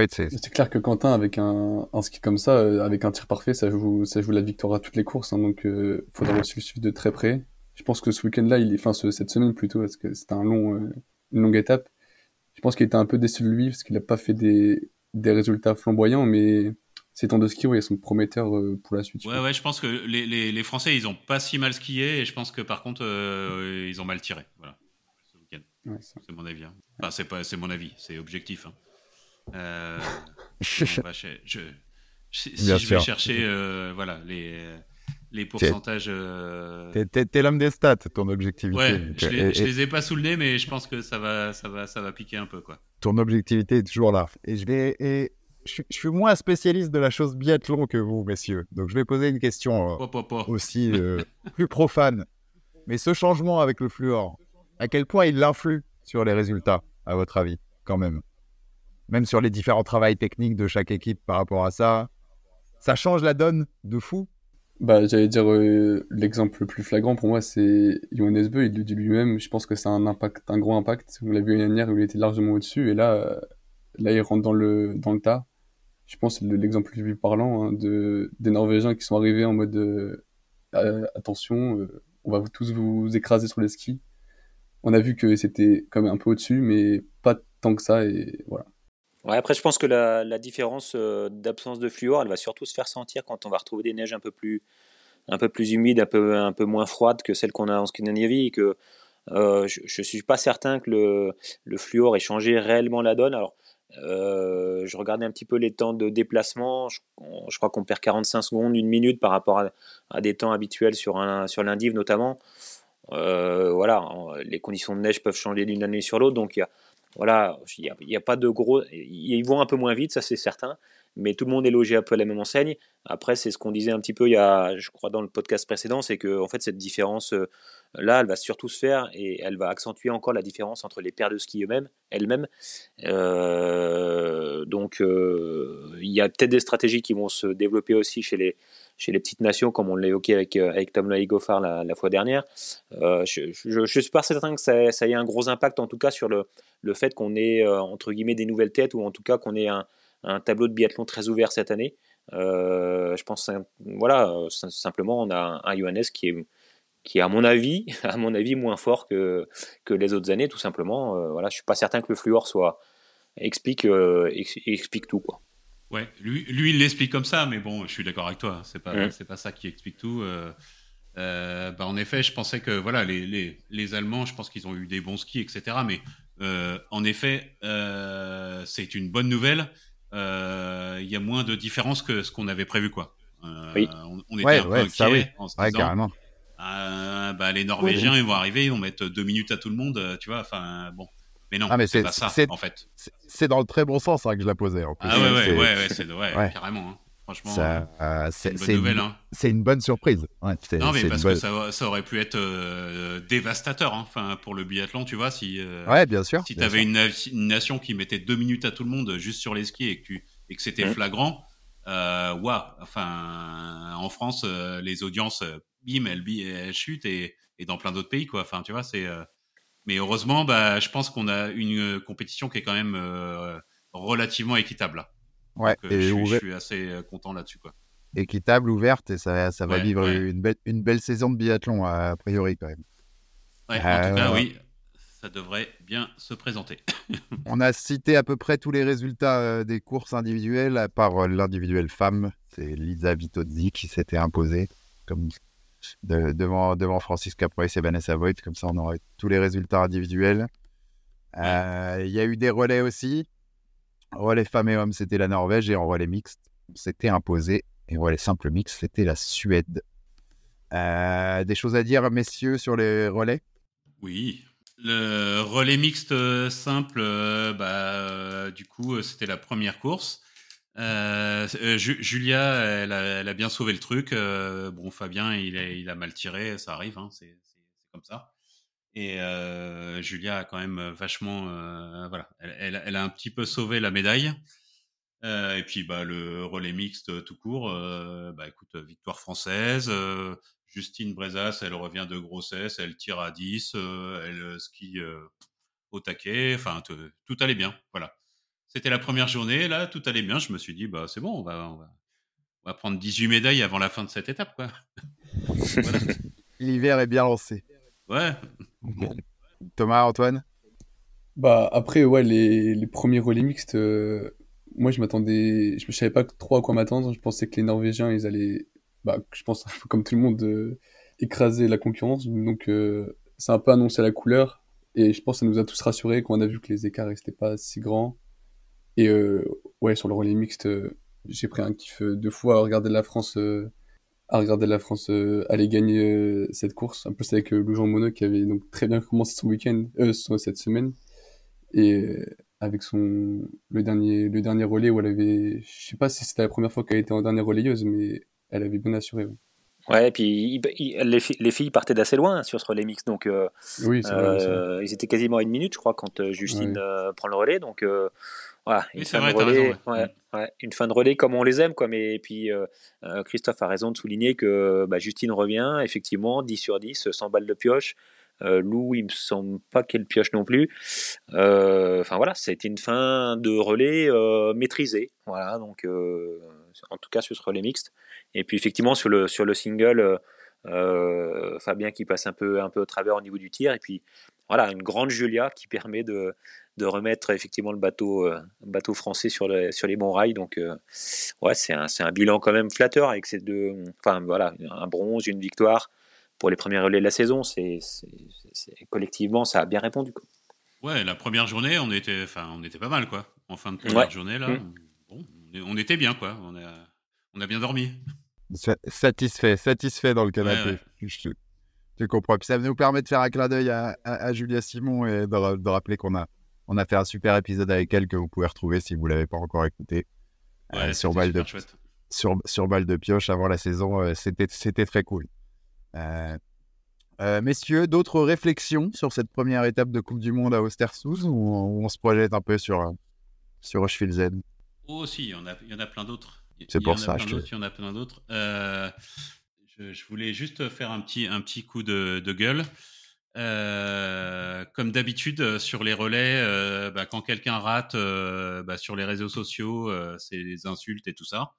c'est clair que Quentin avec un, ski comme ça, euh, avec un tir parfait, ça joue ça joue la victoire à toutes les courses, hein, donc euh, faudra aussi le suivre de très près. Je pense que ce week-end-là, il enfin cette semaine plutôt, parce que c'était un long une longue étape. Je pense qu'il était un peu déçu de lui parce qu'il a pas fait des des résultats flamboyants, mais ces temps de ski, oui, sont prometteurs euh, pour la suite. Ouais, ouais, je pense que les, les, les, Français, ils ont pas si mal skié et je pense que par contre, euh, ils ont mal tiré. Voilà, ce c'est mon avis. Hein. Enfin, c'est pas, c'est mon avis, c'est objectif. Hein. Euh, je, si je vais chercher, voilà, les les pourcentages. T'es l'homme des stats, ton objectivité. Ouais, je, les, les ai pas sous le nez, mais je pense que ça va, ça va, ça va piquer un peu, quoi. Ton objectivité est toujours là. Et je vais, et je, suis moins spécialiste de la chose biathlon que vous, messieurs. Donc, je vais poser une question euh, aussi euh, plus profane. Mais ce changement avec le fluor, à quel point il influe sur les résultats, à votre avis, quand même? Même sur les différents travails techniques de chaque équipe par rapport à ça Ça change la donne de fou Bah, j'allais dire euh, l'exemple le plus flagrant pour moi, c'est Johannes Beu, il le dit lui-même. Je pense que c'est un impact, un gros impact. On l'a vu l'année dernière où il était largement au-dessus, et là, euh, là, il rentre dans le dans le tas. Je pense que l'exemple le plus parlant hein, de des Norvégiens qui sont arrivés en mode euh, attention, on va tous vous écraser sur les skis. On a vu que c'était quand même un peu au-dessus, mais pas tant que ça, et voilà. Après, je pense que la, différence euh, d'absence de fluor, elle va surtout se faire sentir quand on va retrouver des neiges un peu plus, humides, un peu, moins froides que celles qu'on a en Scandinavie. Et que euh, je ne suis pas certain que le, fluor ait changé réellement la donne. Alors, euh, je regardais un petit peu les temps de déplacement. Je, crois qu'on perd 45 secondes, une minute par rapport à, des temps habituels sur, un, sur l'indiv notamment. Voilà, les conditions de neige peuvent changer d'une année sur l'autre. Donc, voilà, il n'y a, pas de gros. Ils vont un peu moins vite, ça c'est certain. Mais tout le monde est logé un peu à la même enseigne. Après, c'est ce qu'on disait un petit peu, il y a, je crois, dans le podcast précédent, c'est que en fait, cette différence euh, elle va surtout se faire et elle va accentuer encore la différence entre les paires de ski eux-mêmes, elles-mêmes. Euh, donc, euh, il y a peut-être des stratégies qui vont se développer aussi chez les, chez les petites nations, comme on l'a évoqué avec, euh, avec Tom Goffard la, fois dernière. Euh, je ne suis pas certain que ça, ait un gros impact, en tout cas, sur le, le fait qu'on ait, euh, entre guillemets, des nouvelles têtes, ou en tout cas qu'on ait un, un tableau de biathlon très ouvert cette année. Je pense, voilà, simplement, on a un, Johannes qui est, qui à mon avis, à mon avis, moins fort que, que les autres années, tout simplement. Voilà, je suis pas certain que le fluor soit explique, ex- explique tout, quoi. Ouais, lui, lui il l'explique comme ça, mais bon, je suis d'accord avec toi. C'est pas, c'est pas ça qui explique tout. Euh, euh, bah, en effet, je pensais que voilà, les, les, les Allemands, je pense qu'ils ont eu des bons skis, etc. Mais euh, en effet, c'est une bonne nouvelle. Il y a moins de différence que ce qu'on avait prévu, quoi. Oui. on, on était Ouais, un peu ouais, inquiets ça oui. en se disant, carrément. euh, bah, les Norvégiens, ils vont arriver, ils vont mettre deux minutes à tout le monde, tu vois. Enfin, bon. Mais non, Ah, mais c'est c'est- pas ça, en fait. C'est- dans le très bon sens hein, que je la posais. En plus. Ah ouais, ouais, ouais, ouais, c'est ouais, Ouais. carrément. hein. Franchement, euh, ça, c'est une bonne c'est nouvelle. une, Hein. c'est une bonne surprise. Ouais, Non, mais parce que ça, ça aurait pu être euh, dévastateur hein, enfin, pour le biathlon, tu vois, si, euh, Ouais, bien sûr. si tu avais une, na- une nation qui mettait deux minutes à tout le monde juste sur les skis et que, tu- et que c'était Mhm. flagrant, euh, waouh, enfin, en France, euh, les audiences, bim, elles, elles chutent et, et dans plein d'autres pays, quoi. Enfin, tu vois, c'est. Mais heureusement, bah, je pense qu'on a une euh, compétition qui est quand même euh, relativement équitable. là. Ouais, Donc, euh, et je, suis, je ouvert- suis assez content là-dessus, quoi. équitable, ouverte, et ça, ça va Ouais, vivre ouais. Une, belle, une belle saison de biathlon, a priori, quand même. Ouais, en tout cas, oui, ça devrait bien se présenter. On a cité à peu près tous les résultats des courses individuelles, à part euh, l'individuel femme. C'est Lisa Vitozzi qui s'était imposée comme de- devant, devant Francis Caprois et Vanessa Voigt. Comme ça, on aurait tous les résultats individuels. Euh, Il y a eu des relais aussi. Relais femmes et hommes, c'était la Norvège. Et en relais mixte, on s'était imposé. Et relais simple mixte, c'était la Suède. Euh, des choses à dire, messieurs, sur les relais? Oui. Le relais mixte euh, simple, bah, euh, du coup, c'était la première course. Euh, euh, Ju- Julia, elle a, bien sauvé le truc. Euh, bon, Fabien, il a, mal tiré, ça arrive, hein, c'est comme ça. Et Julia a quand même vachement, voilà, elle, a un petit peu sauvé la médaille. Et puis, bah, le relais mixte tout court, bah, écoute, victoire française. Justine Brezas, elle revient de grossesse, elle tire à 10, euh, elle skie au taquet, enfin tout allait bien, voilà. C'était la première journée, là, tout allait bien, je me suis dit, bah c'est bon, on va, on, va, on va prendre 18 médailles avant la fin de cette étape, quoi. Voilà. L'hiver est bien lancé. Ouais, Thomas, Antoine? Bah après ouais les, les premiers relais mixtes euh, moi je m'attendais je ne savais pas trop à quoi m'attendre. Je pensais que les Norvégiens ils allaient bah je pense un peu comme tout le monde euh, écraser la concurrence. Donc euh, c'est un peu annoncé à la couleur. Et je pense que ça nous a tous rassurés quand on a vu que les écarts restaient pas si grands et euh, ouais sur le relais mixte euh, j'ai pris un kiff euh, deux fois à regarder la France à regarder la France euh, aller gagner euh, cette course. En plus avec euh, Jean Monod qui avait donc très bien commencé son week-end, cette semaine, et avec son le dernier le dernier relais où elle avait, je sais pas si c'était la première fois qu'elle était en dernière relayeuse, mais elle avait bien assuré. ouais. Ouais, et puis il- il- les, filles, les filles partaient d'assez loin sur ce relais mix, donc Oui, vrai. ils étaient quasiment à une minute, je crois, quand Justine Ouais. prend le relais. Donc voilà, une fin de relais, mm. une fin de relais comme on les aime, quoi. Mais et puis Christophe a raison de souligner que bah, Justine revient, effectivement, 10 sur 10, 100 balles de pioche. Lou, il me semble pas qu'elle pioche non plus. Enfin voilà, été une fin de relais maîtrisée. Voilà, donc en tout cas sur ce relais mixte. Et puis effectivement sur le sur le single, Fabien qui passe un peu un peu au travers au niveau du tir. Et puis voilà, une grande Julia qui permet de, de remettre effectivement le bateau, bateau français sur, sur les bons rails. Donc, ouais, c'est un, un, bilan quand même flatteur avec ces deux. Enfin, voilà, un bronze, une victoire pour les premiers relais de la saison. C'est, collectivement, ça a bien répondu. Quoi. Ouais, la première journée, on était, enfin, on était pas mal, quoi. En fin de première journée, là, mmh. bon, on était bien, quoi. On a, on a bien dormi. Satisfait, satisfait dans le canapé. tu comprends. Puis ça nous permet de faire un clin d'œil à, à, Julia Simon et de, rappeler qu'on a, on a fait un super épisode avec elle que vous pouvez retrouver si vous ne l'avez pas encore écouté. Euh, sur, balle de, sur, sur balle de pioche avant la saison. Euh, c'était, très cool. Euh, messieurs, d'autres réflexions sur cette première étape de Coupe du Monde à Ostersund ou on, se projette un peu sur, sur Z Oh, si, il y en a, il y en a plein d'autres. C'est pour ça. Il y en a plein d'autres. Euh, je, voulais juste faire un petit, un petit coup de, gueule. Comme d'habitude sur les relais, bah, quand quelqu'un rate bah, sur les réseaux sociaux, c'est des insultes et tout ça.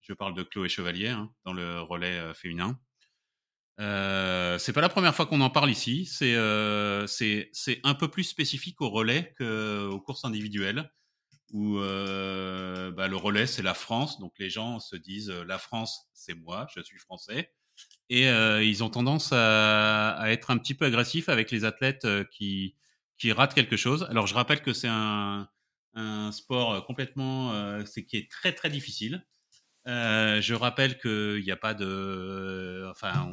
Je parle de Chloé Chevalier hein, dans le relais féminin. Euh, c'est pas la première fois qu'on en parle ici. C'est euh, un peu plus spécifique au relais qu'aux courses individuelles, où euh, bah, le relais c'est la France, donc les gens se disent euh, la France c'est moi, je suis français, et euh, ils ont tendance à, être un petit peu agressifs avec les athlètes qui qui ratent quelque chose. Alors je rappelle que c'est un, sport complètement, c'est qui est très très difficile. Euh, je rappelle qu'il n'y a pas de, enfin,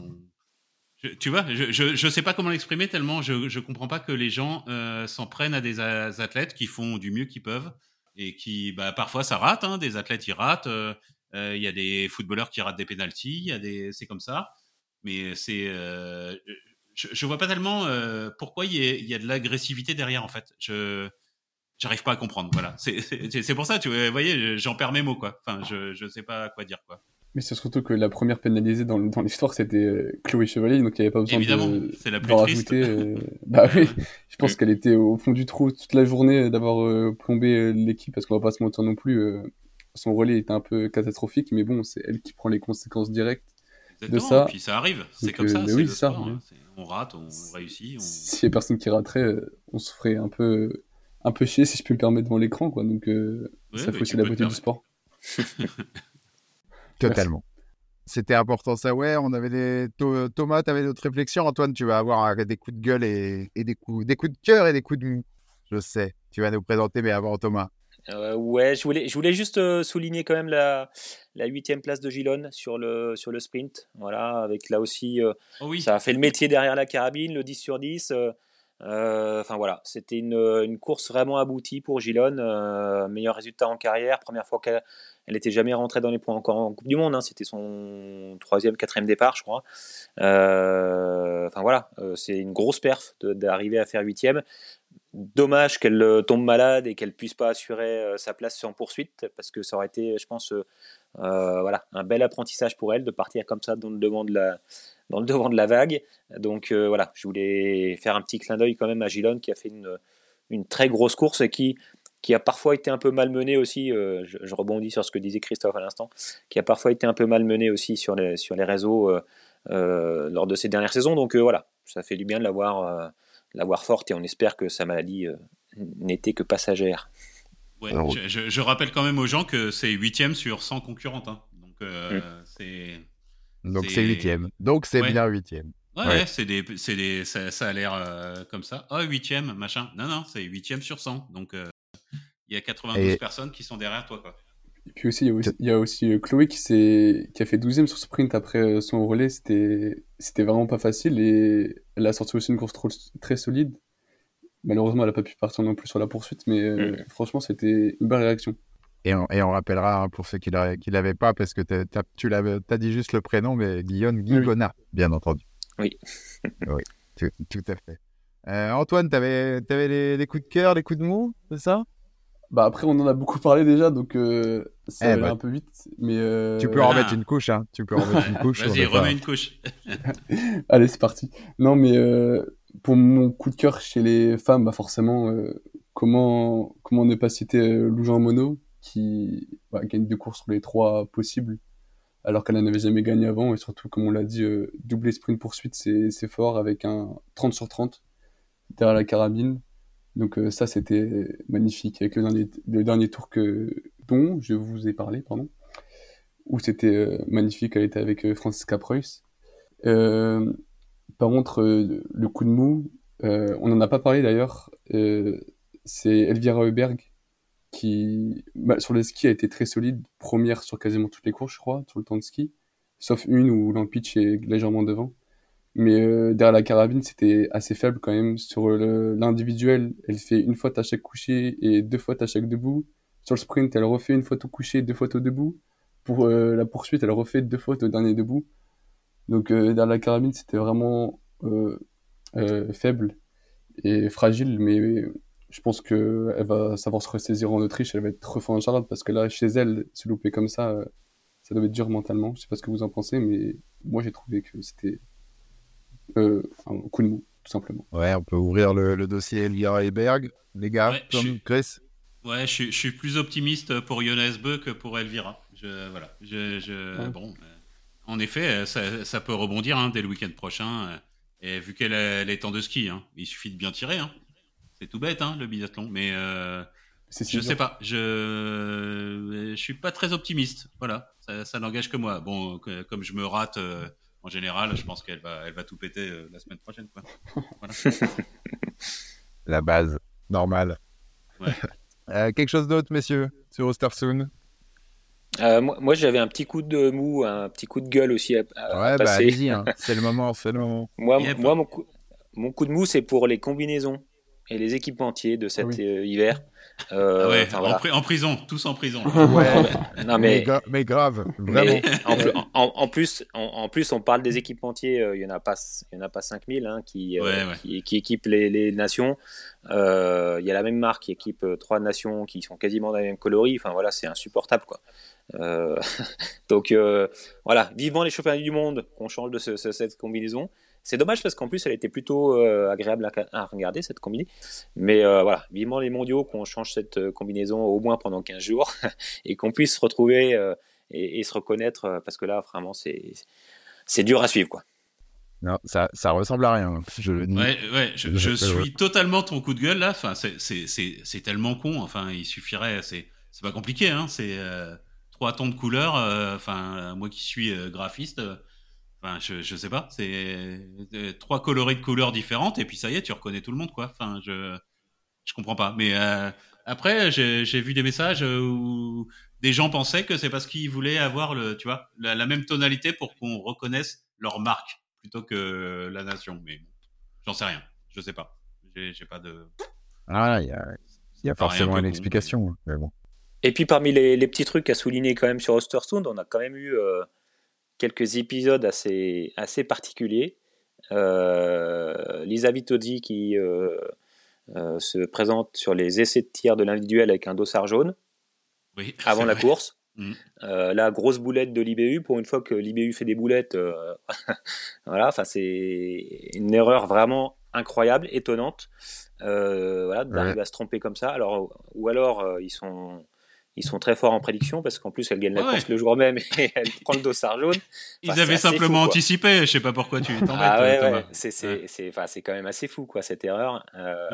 tu vois, je ne sais pas comment l'exprimer tellement je ne comprends pas que les gens euh, s'en prennent à des athlètes qui font du mieux qu'ils peuvent et qui, bah, parfois, ça rate. Hein, des athlètes, ils ratent. Euh, euh, il y a des footballeurs qui ratent des pénalties. Des, c'est comme ça. Mais c'est, je, je vois pas tellement pourquoi il y, y, a de l'agressivité derrière en fait. Je j'arrive pas à comprendre. Voilà, c'est pour ça. Tu voyez, j'en perds mes mots quoi. Enfin, je je sais pas quoi dire quoi. Mais c'est surtout que la première pénalisée dans, dans l'histoire, c'était euh, Chloé Chevalier, donc il n'y avait pas besoin Évidemment, de, c'est la plus triste. Euh, bah oui, je pense qu'elle était au fond du trou toute la journée d'avoir euh, plombé l'équipe, parce qu'on va pas se mentir non plus, son relais était un peu catastrophique, mais bon, c'est elle qui prend les conséquences directes de ça. Et puis ça arrive, c'est comme ça. Oui, ça. Hein. On rate, on réussit. On... S'il y a personne qui raterait, on se ferait un peu, un peu chier, si je puis me permettre, devant l'écran, quoi. Donc ça fait aussi la beauté du sport. Totalement. C'était important ça. Ouais, on avait des. Thomas, tu avais d'autres réflexions. Antoine, tu vas avoir des coups de gueule et, des, coups... des coups de cœur et des coups de mou. Je sais. Tu vas nous présenter, mais avant Thomas. Euh, ouais, je voulais, je voulais juste euh, souligner quand même la, huitième place de Gilon sur le, sur le sprint. Voilà, avec là aussi, euh, oh oui. ça a fait le métier derrière la carabine, le 10 sur 10. Enfin voilà, c'était une, une, course vraiment aboutie pour Gilon. meilleur résultat en carrière, première fois qu'elle elle n'était jamais rentrée dans les points encore en Coupe du Monde. Hein. C'était son troisième, quatrième départ, je crois. Enfin voilà, c'est une grosse perf d'arriver à faire huitième. Dommage qu'elle euh, tombe malade et qu'elle puisse pas assurer sa place sans poursuite, parce que ça aurait été, je pense, voilà, un bel apprentissage pour elle de partir comme ça dans le devant de la, dans le devant de la vague. Donc voilà, je voulais faire un petit clin d'œil quand même à Gilon qui a fait une, une très grosse course et qui, qui a parfois été un peu malmené aussi, euh, je, rebondis sur ce que disait Christophe à l'instant, qui a parfois été un peu malmené aussi sur les, sur les réseaux euh, euh, lors de ces dernières saisons. Donc voilà, ça fait du bien de l'avoir l'avoir forte et on espère que sa maladie n'était que passagère. Ouais, je, je, rappelle quand même aux gens que c'est huitième sur 100 concurrentes. Hein. Donc mm. c'est... Donc c'est huitième. Donc c'est bien huitième. Ouais, ouais. c'est des, des, ça, ça a l'air comme ça. Oh, huitième, machin. Non, non, c'est huitième sur 100. Donc, il y a 92 personnes qui sont derrière toi. Quoi. Et puis aussi, il y a aussi, euh, Chloé qui, qui a fait 12 e sur sprint après euh, son relais. C'était vraiment pas facile et elle a sorti aussi une course très solide. Malheureusement, elle n'a pas pu partir non plus sur la poursuite, mais euh, mm. franchement, c'était une belle réaction. Et on, et on rappellera hein, pour ceux qui ne l'avaient pas, parce que tu as dit juste le prénom, mais Guillaume Guigona, bien entendu. Oui. oui, tout, à fait. Antoine, tu avais, avais les, les, coups de cœur, les coups de mou, c'est ça? Bah après, on en a beaucoup parlé déjà, donc euh, ça eh va bah, un peu vite. Mais euh... Tu peux en remettre une couche, hein. Tu peux en remettre une couche. Vas-y, remets une couche. Allez, c'est parti. Non, mais euh, pour mon coup de cœur chez les femmes, bah forcément, euh, comment comment ne pas citer euh, Lou Mono qui bah, gagne deux courses sur les trois possibles, alors qu'elle n'avait jamais gagné avant et surtout, comme on l'a dit, euh, doublé sprint poursuite, c'est c'est fort avec un 30 sur 30 derrière la carabine. Donc euh, ça, c'était magnifique avec le dernier, le dernier tour que dont je vous ai parlé, pardon, où c'était euh, magnifique. Elle était avec euh, Francisca Preuss. par contre, le coup de mou, on n'en a pas parlé d'ailleurs. c'est Elvira Heuberg qui, bah, sur les skis, a été très solide, première sur quasiment toutes les courses, je crois, sur le temps de ski, sauf une où Lampitch est légèrement devant. Mais euh, derrière la carabine, c'était assez faible quand même. Sur l'individuel, elle fait une faute à chaque coucher et deux fautes à chaque debout. Sur le sprint, elle refait une faute au coucher, deux fautes au debout. Pour euh, la poursuite, elle refait deux fautes au dernier debout. Donc euh, derrière la carabine, c'était vraiment faible et fragile, mais je pense que elle va savoir se ressaisir en Autriche. Elle va être trop en Charlotte parce que là, chez elle, se louper comme ça, ça doit être dur mentalement. Je sais pas ce que vous en pensez, mais moi j'ai trouvé que c'était euh, un coup de mou, tout simplement. Ouais, on peut ouvrir le, dossier Elvira Berg, les gars, comme Chris. Ouais, je, je, suis plus optimiste pour Jonas Beu que pour Elvira. Je, voilà, je, bon, euh, en effet, ça, ça peut rebondir hein, dès le week-end prochain. Euh, et vu qu'elle est en de ski, hein, il suffit de bien tirer. Hein. C'est tout bête, hein, le biathlon. Mais euh, je sais pas. Je je suis pas très optimiste. Voilà, ça, ça n'engage que moi. Bon, comme je me rate en général, je pense qu'elle va, elle va tout péter euh, la semaine prochaine. la base, normale. Euh, quelque chose d'autre, messieurs, sur Ostersund? Euh, moi, j'avais un petit coup de mou, un petit coup de gueule aussi à, ouais, bah, allez-y, hein. c'est le moment, c'est le moment. moi, moi mon, coup, mon coup de mou, c'est pour les combinaisons et les équipementiers de cet ah hiver. Euh, ah en, prison, tous en prison. non, mais, mais, grave, vraiment. en, plus, en, plus, on parle des équipementiers, euh, il n'y en a pas, il y en a pas 5000 hein, qui, euh, qui, qui, équipent les, nations. Il y a la même marque qui équipe trois nations qui sont quasiment dans la même coloris. Enfin voilà, c'est insupportable quoi. donc voilà, vivement les championnats du monde qu'on change de cette combinaison. C'est dommage parce qu'en plus, elle était plutôt euh, agréable à, regarder, cette combinaison. Mais euh, voilà, vivement les mondiaux qu'on change cette euh, combinaison au moins pendant 15 jours et qu'on puisse se retrouver et, se reconnaître parce que là, vraiment, c'est dur à suivre. quoi. Non, ça, ça ressemble à rien. Je, ouais, ouais, je, suis totalement ton coup de gueule là. Enfin, c'est tellement con. Enfin, il suffirait. C'est pas compliqué. Hein. C'est trois tons de couleurs. Enfin, moi qui suis graphiste Enfin, je, je sais pas, c'est euh, trois coloris de couleurs différentes et puis ça y est, tu reconnais tout le monde, quoi. Enfin, je je comprends pas. Mais euh, après, j'ai vu des messages où des gens pensaient que c'est parce qu'ils voulaient avoir le, tu vois, la, même tonalité pour qu'on reconnaisse leur marque plutôt que la nation. Mais j'en sais rien, je sais pas. J'ai pas de. Ah, il y a, y a forcément une explication, hein, mais bon. Et puis parmi les, les, petits trucs à souligner quand même sur Ostersund, on a quand même eu euh, quelques épisodes assez, assez particuliers. Euh, Lisa Vitozzi qui euh, euh, se présente sur les essais de tir de l'individuel avec un dossard jaune avant la course. Mm. la grosse boulette de l'IBU, pour une fois que l'IBU fait des boulettes, voilà, enfin c'est une erreur vraiment incroyable, étonnante, voilà, d'arriver à se tromper comme ça. Alors, ou alors ils sont ils sont très forts en prédiction parce qu'en plus elle gagne la course le jour même et elle prend le dossard jaune. Ils avaient simplement anticipé, je sais pas pourquoi tu t'embêtes. Ah ouais, ouais. c'est quand même assez fou quoi cette erreur. Euh,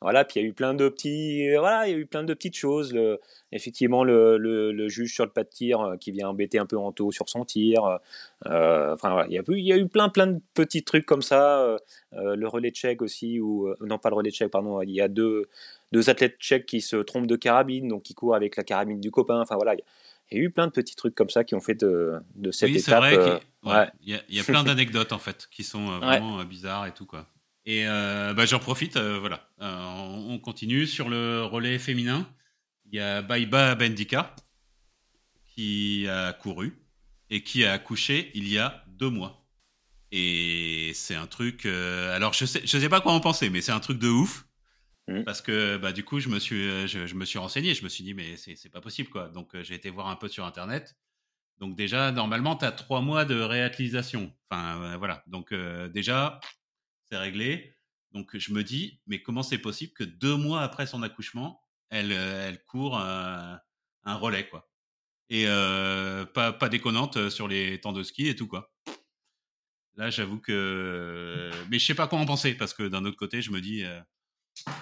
voilà, puis il y a eu plein de petits, voilà, il y a eu plein de petites choses. Le, effectivement, le, le, juge sur le pas de tir euh, qui vient embêter un peu Anto sur son tir. Euh, enfin, voilà, il y a eu, il y a eu plein, plein de petits trucs comme ça. le relais tchèque aussi, ou non pas le relais tchèque, pardon. Il y a deux deux athlètes tchèques qui se trompent de carabine, donc qui courent avec la carabine du copain. Enfin voilà, il y, a eu plein de petits trucs comme ça qui ont fait de, de cette oui, étape. Vrai euh, il y, a plein d'anecdotes en fait qui sont euh, vraiment euh, bizarres et tout quoi. Et bah, j'en profite, voilà. on continue sur le relais féminin. Il y a Baiba Bendika qui a couru et qui a accouché il y a deux mois. Et c'est un truc. alors je sais, je sais pas quoi en penser, mais c'est un truc de ouf Mmh. Parce que bah, du coup, je me, suis, je, me suis renseigné, je me suis dit, mais c'est pas possible. quoi. Donc, j'ai été voir un peu sur Internet. Donc, déjà, normalement, tu as trois mois de réutilisation. Enfin, voilà. Donc, déjà, c'est réglé. Donc, je me dis, mais comment c'est possible que deux mois après son accouchement, elle, elle court un, un relais, quoi. Et pas, pas déconnante sur les temps de ski et tout, quoi. Là, j'avoue que. Mais je sais pas quoi en penser, parce que d'un autre côté, je me dis.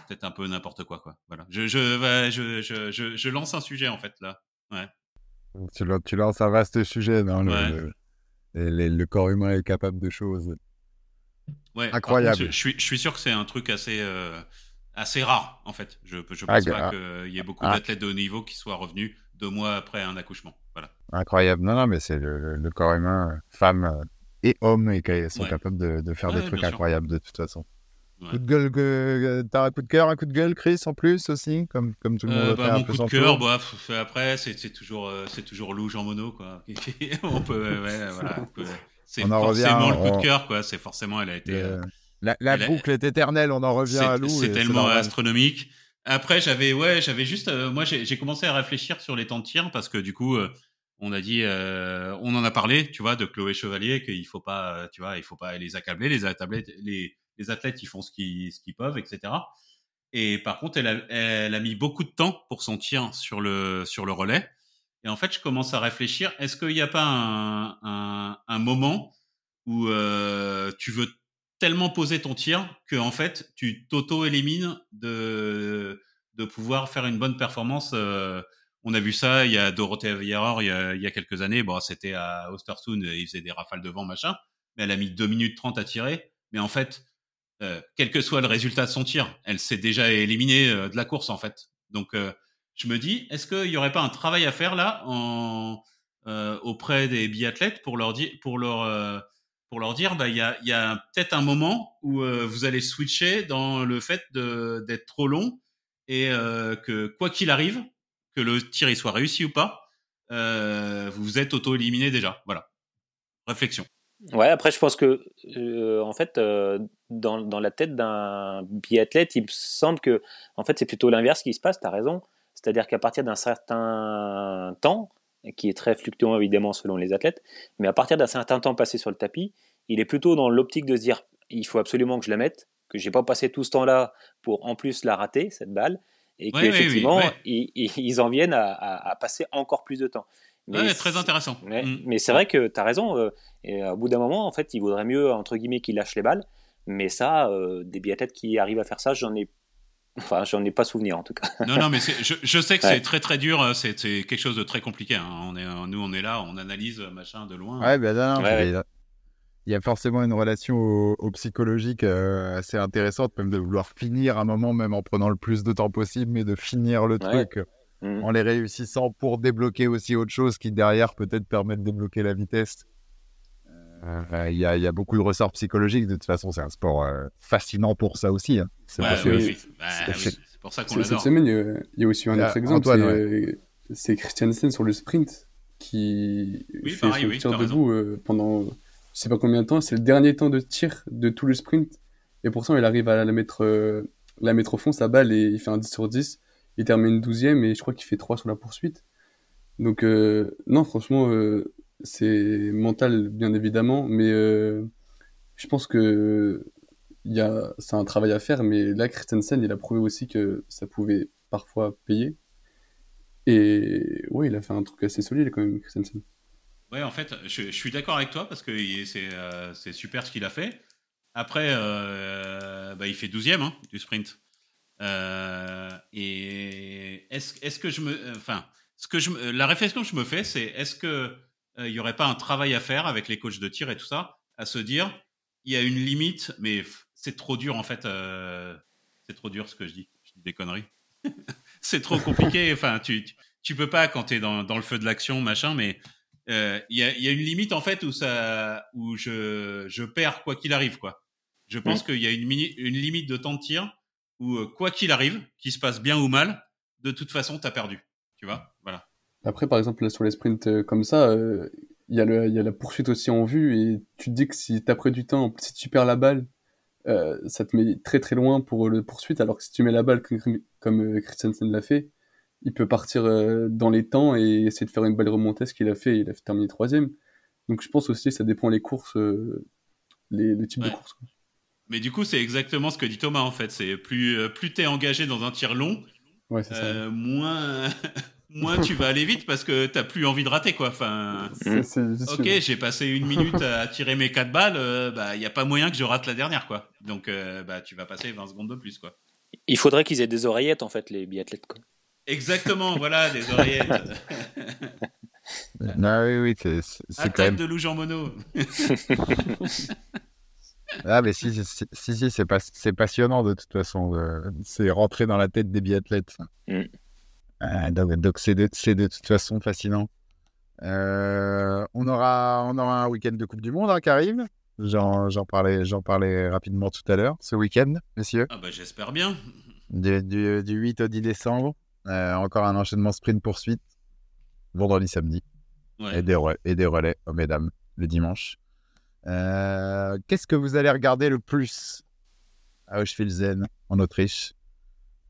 Peut-être un peu n'importe quoi, quoi. Voilà. Je, je, je, je, je, lance un sujet, en fait, là. Ouais. Tu, tu lances un vaste sujet, non le, le, corps humain est capable de choses. Ouais, incroyable. je, suis, je suis sûr que c'est un truc assez, assez rare, en fait. Je ne pense ah, pas qu'il y ait beaucoup ah. d'athlètes de haut niveau qui soient revenus deux mois après un accouchement. Voilà. Incroyable. Non, non, mais c'est le, corps humain, femme et homme, et qui sont capables de, de faire des trucs incroyables de toute façon. Coup de gueule, t'as un coup de cœur, un coup de gueule, Chris, en plus aussi, comme, comme tout le monde. Euh, bah, mon coup de cœur, bah, après, c'est toujours, euh, c'est toujours Louge en mono, quoi. on peut, ouais, voilà. C'est forcément le coup de cœur, quoi. C'est forcément, elle a été. Euh, la, la boucle est éternelle, on en revient à Lou. C'est tellement astronomique. Après, j'avais, ouais, j'avais juste, moi, j'ai commencé à réfléchir sur les temps de tir parce que du coup, on a dit, on en a parlé, tu vois, de Chloé Chevalier, qu'il faut pas, tu vois, il faut pas les accabler, les accabler, les les athlètes, ils font ce qu'ils peuvent, etc. Et par contre, elle a, mis beaucoup de temps pour son tir sur le, sur le relais. Et en fait, je commence à réfléchir, est-ce qu'il n'y a pas un, moment où euh, tu veux tellement poser ton tir que en fait, tu t'auto-élimines de, de pouvoir faire une bonne performance euh, on a vu ça, il y a Dorothée a, il y a quelques années, bon, c'était à Ostersund, il faisait des rafales de vent, machin, mais elle a mis 2 minutes 30 à tirer. Mais en fait, euh, quel que soit le résultat de son tir, elle s'est déjà éliminée euh, de la course en fait. Donc euh, je me dis, est-ce qu'il n'y aurait pas un travail à faire là en, auprès des biathlètes pour leur dire, pour leur pour leur dire, bah il y a, y a peut-être un moment où vous allez switcher dans le fait d'être trop long et que quoi qu'il arrive, que le tir soit réussi ou pas, vous vous êtes auto-éliminé déjà. Voilà. Réflexion. Ouais, après, je pense que, euh, en fait, euh, dans, dans, la tête d'un biathlète, il me semble que, en fait, c'est plutôt l'inverse qui se passe, tu as raison. C'est-à-dire qu'à partir d'un certain temps, qui est très fluctuant évidemment selon les athlètes, mais à partir d'un certain temps passé sur le tapis, il est plutôt dans l'optique de se dire il faut absolument que je la mette, que j'ai pas passé tout ce temps-là pour en plus la rater, cette balle, et qu'effectivement, ils, en viennent à, à, passer encore plus de temps. Mais très intéressant. Mm. Mais, c'est vrai que tu as raison. Euh, et au bout d'un moment, en fait, il vaudrait mieux, entre guillemets, qu'il lâche les balles. Mais ça, euh, des biathlètes qui arrivent à faire ça, j'en ai Enfin, j'en ai pas souvenir en tout cas. non, non, mais je, je, sais que c'est très très dur. Euh, c'est quelque chose de très compliqué. Hein. On est, nous, on est là, on analyse machin de loin. Ouais, ben non, il y a forcément une relation au, psychologique assez intéressante, même de vouloir finir un moment, même en prenant le plus de temps possible, mais de finir le truc. Mmh. en les réussissant pour débloquer aussi autre chose qui derrière peut-être permet de débloquer la vitesse. Euh, euh, il y, a beaucoup de ressorts psychologiques. De toute façon, c'est un sport euh, fascinant pour ça aussi. Hein. C'est pour ça qu'on l'adore. Cette semaine, il y, a aussi un autre exemple. C'est Christiansen sur le sprint qui fait son tir debout pendant je sais pas combien de temps. C'est le dernier temps de tir de tout le sprint. Et pourtant, il arrive à la mettre, la mettre au fond, sa balle, et il fait un 10 sur 10 il termine 12ème et je crois qu'il fait 3 sur la poursuite. Donc, euh, non, franchement, euh, c'est mental, bien évidemment, mais euh, je pense que c'est un travail à faire, mais là, Christensen, il a prouvé aussi que ça pouvait parfois payer. Et ouais, il a fait un truc assez solide quand même, Christensen. Ouais, en fait, je, suis d'accord avec toi parce que c'est, super ce qu'il a fait. Après, bah, il fait 12ème hein, du sprint. Euh, et est-ce est que je me, enfin, ce que je, la réflexion que je me fais, c'est est-ce que il euh, y aurait pas un travail à faire avec les coachs de tir et tout ça, à se dire, il y a une limite, mais c'est trop dur en fait. Euh, c'est trop dur ce que je dis. Je dis des conneries. c'est trop compliqué. enfin, tu, tu, peux pas quand tu es dans, dans le feu de l'action, machin, mais il y, a, y, a, une limite en fait où ça, où je, je perds quoi qu'il arrive quoi. Je pense qu'il y a une, une limite de temps de tir où euh, quoi qu'il arrive, qu'il se passe bien ou mal, de toute façon, tu as perdu. Tu vois? Voilà. Après, par exemple, sur les sprints euh, comme ça, euh, il y, a la poursuite aussi en vue et tu te dis que si tu as pris du temps, si tu perds la balle, euh, ça te met très très loin pour le poursuite, alors que si tu mets la balle comme, euh, Christensen l'a fait, il peut partir euh, dans les temps et essayer de faire une belle remontée, ce qu'il a fait, il a terminé troisième. Donc je pense aussi ça dépend les courses, les, types de courses. Mais du coup, c'est exactement ce que dit Thomas en fait. C'est plus, plus tu es engagé dans un tir long, moins, moins tu vas aller vite parce que t'as plus envie de rater quoi. Enfin, ok, j'ai passé une minute à tirer mes quatre balles, euh, bah il y a pas moyen que je rate la dernière quoi. Donc euh, bah tu vas passer 20 secondes de plus quoi. Il faudrait qu'ils aient des oreillettes en fait les biathlètes quoi. Exactement, voilà des oreillettes. non, oui, oui, c'est quand même... de loup en mono. ah, mais si, si, si, c'est pas, passionnant de toute façon. C'est rentrer dans la tête des biathlètes. Mm. Euh, donc, c'est de, de, toute façon fascinant. Euh, on, aura, on aura un week-end de Coupe du Monde hein, qui arrive. J'en parlais, parlais rapidement tout à l'heure, ce week-end, messieurs. Ah bah, J'espère bien. Du, du, 8 au 10 décembre. Euh, encore un enchaînement sprint-poursuite. Vendredi, samedi. Et, des relais, et des relais, oh, mesdames, le dimanche. Qu'est-ce que vous allez regarder le plus à Auschwitz, en Autriche?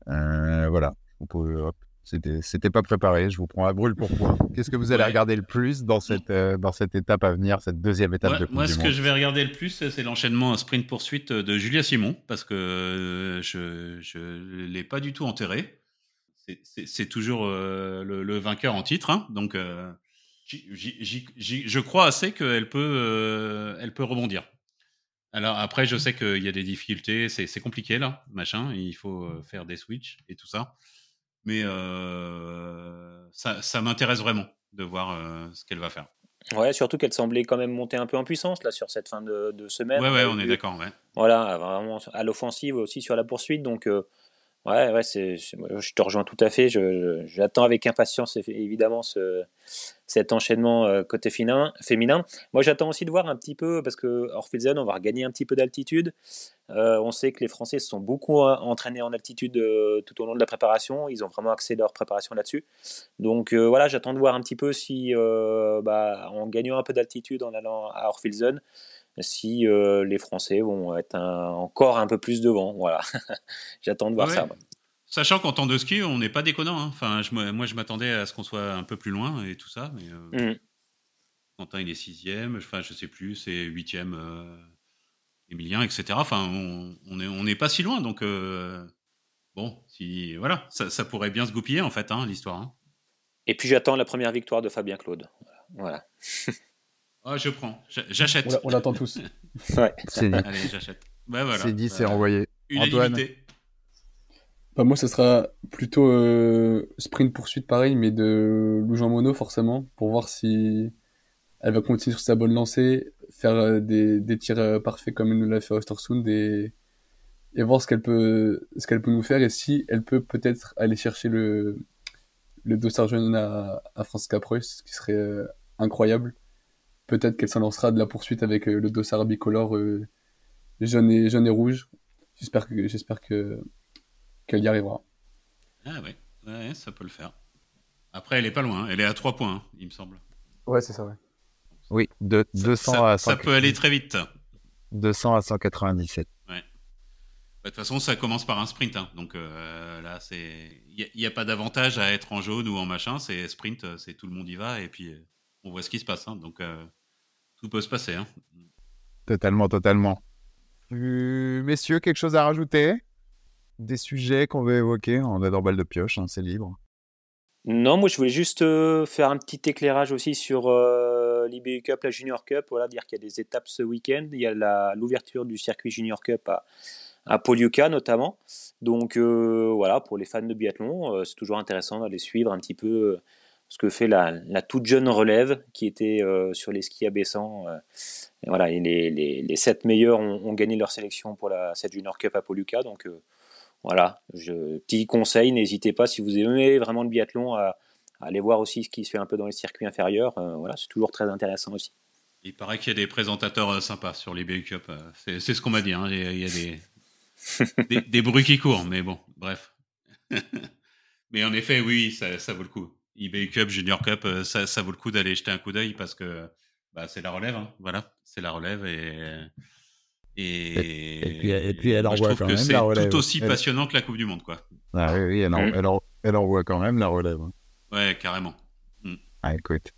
Voilà. Peut, hop, c'était pas préparé, je vous prends à brûle pour point. Qu'est-ce que vous allez regarder le plus dans cette, euh, dans cette étape à venir, cette deuxième étape de coupe Moi, ce que je vais regarder le plus, c'est l'enchaînement sprint-poursuite de Julia Simon, parce que euh, je ne l'ai pas du tout enterré. C'est toujours euh, le, vainqueur en titre, hein. donc je crois assez qu'elle peut, elle peut rebondir. Alors après, je sais qu'il y a des difficultés, c'est compliqué là, machin, il faut faire des switches et tout ça mais euh, ça, ça m'intéresse vraiment de voir euh, ce qu'elle va faire. Ouais, surtout qu'elle semblait quand même monter un peu en puissance là sur cette fin de, de semaine. Ouais, ouais, on est d'accord. Ouais. Voilà, vraiment à l'offensive aussi sur la poursuite. Donc, euh, Ouais, ouais, je te rejoins tout à fait. j'attends avec impatience évidemment ce, cet enchaînement euh, côté féminin. féminin. Moi, j'attends aussi de voir un petit peu, parce que Orphezen, on va regagner un petit peu d'altitude. Euh, on sait que les Français se sont beaucoup euh, entraînés en altitude tout au long de la préparation. Ils ont vraiment axé leur préparation là-dessus. Donc voilà, j'attends de voir un petit peu si, bah, en gagnant un peu d'altitude en allant à Orphezen, si euh, les Français vont être encore un peu plus devant. Voilà, j'attends de voir ça. Sachant qu'en temps de ski, on n'est pas déconnant. Hein. Enfin, je, moi, je m'attendais à ce qu'on soit un peu plus loin et tout ça, mais euh, mmh. Quentin il est sixième, enfin je sais plus, c'est huitième, euh, Emilien, etc. Enfin, on n'est on est pas si loin, donc bon, si voilà, ça, pourrait bien se goupiller en fait, hein, l'histoire. Hein. Et puis j'attends la première victoire de Fabien Claude. Voilà. Ah, je prends. J'achète. On, l'attend tous. ouais. C'est dit. Allez, j'achète. Bah, voilà. C'est dit, c'est envoyé. Antoine. Bah, moi, ce sera plutôt euh, sprint poursuite pareil, mais de Lou Mono forcément, pour voir si elle va continuer sur sa bonne lancée, faire euh, des, des, tirs euh, parfaits comme elle nous l'a fait à Ostersund et, et voir ce qu'elle peut, ce qu'elle peut nous faire et si elle peut peut-être aller chercher le, le dossard jaune à, à Francisca Preuss, ce qui serait incroyable peut-être qu'elle s'en lancera de la poursuite avec euh, le dossard bicolore euh, jaune et jaune et rouge. J'espère que j'espère que qu'elle y arrivera. Ah ouais. ça peut le faire. Après, elle est pas loin. Elle est à 3 points, hein, il me semble. Ouais, c'est ça, ouais. Oui, de 200 à Ça peut aller très vite. 200 à 197. Ouais. Bah, de toute façon, ça commence par un sprint. Hein. Donc euh, là, c'est il n'y a, pas d'avantage à être en jaune ou en machin. C'est sprint, c'est tout le monde y va et puis on voit ce qui se passe. Hein. Donc tout peut se passer. Hein. Totalement, totalement. Euh, messieurs, quelque chose à rajouter? Des sujets qu'on veut évoquer? On est dans balle de pioche, hein, c'est libre. Non, moi je voulais juste euh, faire un petit éclairage aussi sur euh, l'IBU Cup, la Junior Cup. Voilà, dire qu'il y a des étapes ce week-end. Il y a l'ouverture du circuit Junior Cup à, à Poliuka notamment. Donc voilà, pour les fans de biathlon, c'est toujours intéressant d'aller suivre un petit peu ce que fait la, toute jeune relève qui était euh, sur les skis abaissants. Euh, et voilà, et les, les, les, sept meilleurs ont, gagné leur sélection pour la 7 Junior Cup à Poluca. Donc euh, voilà, je, petit conseil, n'hésitez pas si vous aimez vraiment le biathlon à, aller voir aussi ce qui se fait un peu dans les circuits inférieurs. voilà, c'est toujours très intéressant aussi. Il paraît qu'il y a des présentateurs sympas sur les BU Cup. C'est ce qu'on m'a dit. Hein. Il y a, des, des, des, bruits qui courent, mais bon, bref. mais en effet, oui, ça, ça vaut le coup eBay Cup, Junior Cup, euh, ça, ça vaut le coup d'aller jeter un coup d'œil parce que bah, c'est la relève. Hein. Voilà, c'est la relève et, Et, et, puis, elle envoie quand même la relève. C'est tout aussi passionnant que la Coupe du Monde, quoi. Ah oui, oui elle, en, elle, envoie quand même la relève. Hein. Ouais, carrément. Mm. Ah, écoute.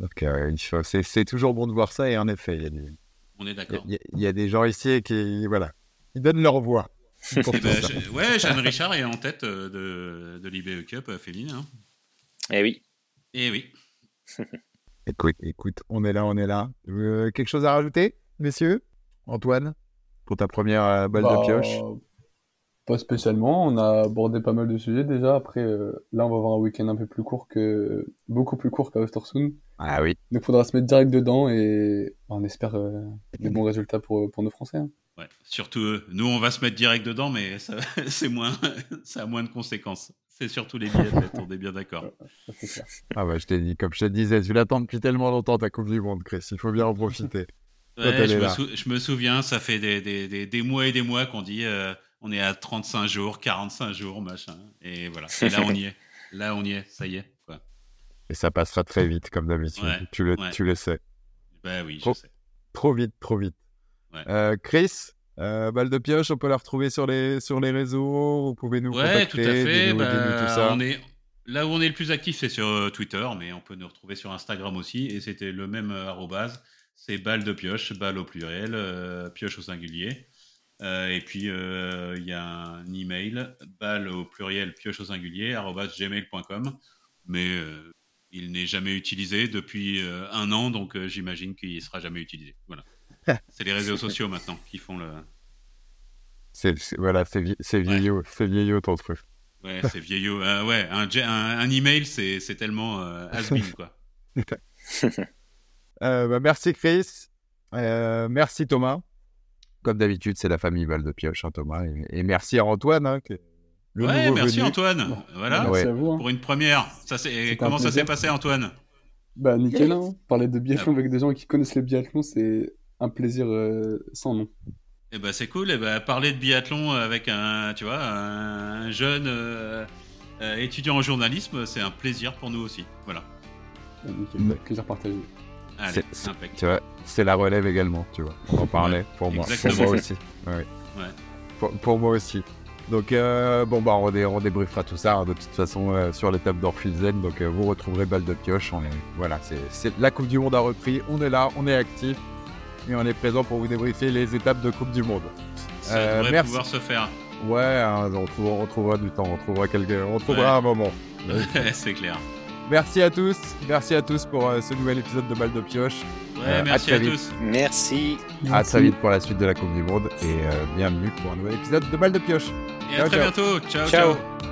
Donc, euh, c'est toujours bon de voir ça, et en effet, il y a des... On est d'accord. Il y, a des gens ici qui, voilà, ils donnent leur voix. Eh ben, ouais, Jeanne Richard est en tête euh, de, de l'IBE Cup euh, féminin. Hein. Eh oui. Eh oui. écoute, écoute, on est là, on est là. quelque chose à rajouter, messieurs? Antoine, pour ta première balle de bah, pioche? Pas spécialement. On a abordé pas mal de sujets déjà. Après, là, on va avoir un week-end un peu plus court que beaucoup plus court qu'à Ostersund. Ah oui. Donc, il faudra se mettre direct dedans et on espère euh, des bons résultats pour, pour nos Français. Hein. Ouais, surtout eux. Nous, on va se mettre direct dedans, mais ça, c'est moins, ça a moins de conséquences. C'est surtout les billets on est bien d'accord. ah ouais, je t'ai dit, comme je te disais, tu l'attends depuis tellement longtemps ta Coupe du Monde, Chris. Il faut bien en profiter. Ouais, je, me souviens, ça fait des, des, des, mois et des mois qu'on dit euh, on est à 35 jours, 45 jours, machin. Et voilà. Et là, on y est. Là, on y est. Ça y est. Et ça passera très vite, comme d'habitude. tu, le, tu le sais. Bah oui, trop, je sais. Trop vite, trop vite. Euh, Chris, euh, balle de pioche, on peut la retrouver sur les, sur les réseaux. Vous pouvez nous ouais, contacter. tout à fait. Bah, on est... Là où on est le plus actif, c'est sur euh, Twitter, mais on peut nous retrouver sur Instagram aussi. Et c'était le même arrobase. C'est balle de pioche, balle au pluriel, pioche au singulier. et puis, il y a un email, balle au pluriel, pioche au singulier, gmail.com. Mais il n'est jamais utilisé depuis euh, un an, donc euh, j'imagine qu'il ne sera jamais utilisé. Voilà. c'est les réseaux sociaux maintenant qui font le. C'est, voilà, c'est, vieillot, c'est vieillot ton truc. Ouais, c'est vieillot. Euh, ouais, un, un, email, c'est, tellement has-been, quoi. bah, merci Chris. merci Thomas. Comme d'habitude, c'est la famille Val de Pioche, hein, Thomas. Et, merci à Antoine, hein, ouais, merci Antoine. Voilà, hein. pour une première. Ça, Comment ça s'est passé, Antoine? Bah, nickel. Hein. Parler de biathlon avec des gens qui connaissent le biathlon, c'est un plaisir euh, sans nom. Et eh bah, c'est cool. Et eh bah, parler de biathlon avec un, tu vois, un jeune euh, euh, étudiant en journalisme, c'est un plaisir pour nous aussi. Voilà. nickel. Plaisir partagé. C'est la relève également, tu vois. On en parlait pour moi. Pour moi aussi. Ouais. pour moi aussi. Donc, euh, bon, bah, on, on, débriefera tout ça hein, de toute façon euh, sur l'étape d'Orfilzen. Donc, euh, vous retrouverez balle de pioche. On est, voilà, c'est la Coupe du Monde a repris. On est là, on est actif et on est présent pour vous débriefer les étapes de Coupe du Monde. Ça devrait merci. pouvoir se faire. Ouais, hein, on, retrouvera, du temps, on trouvera, quelques, on trouvera un moment. c'est clair. Merci à tous, merci à tous pour ce nouvel épisode de Balle de Pioche. Ouais, merci à, tous. Merci. À très vite pour la suite de la Coupe du Monde et bienvenue pour un nouvel épisode de Balle de Pioche. Et à très bientôt. ciao. ciao.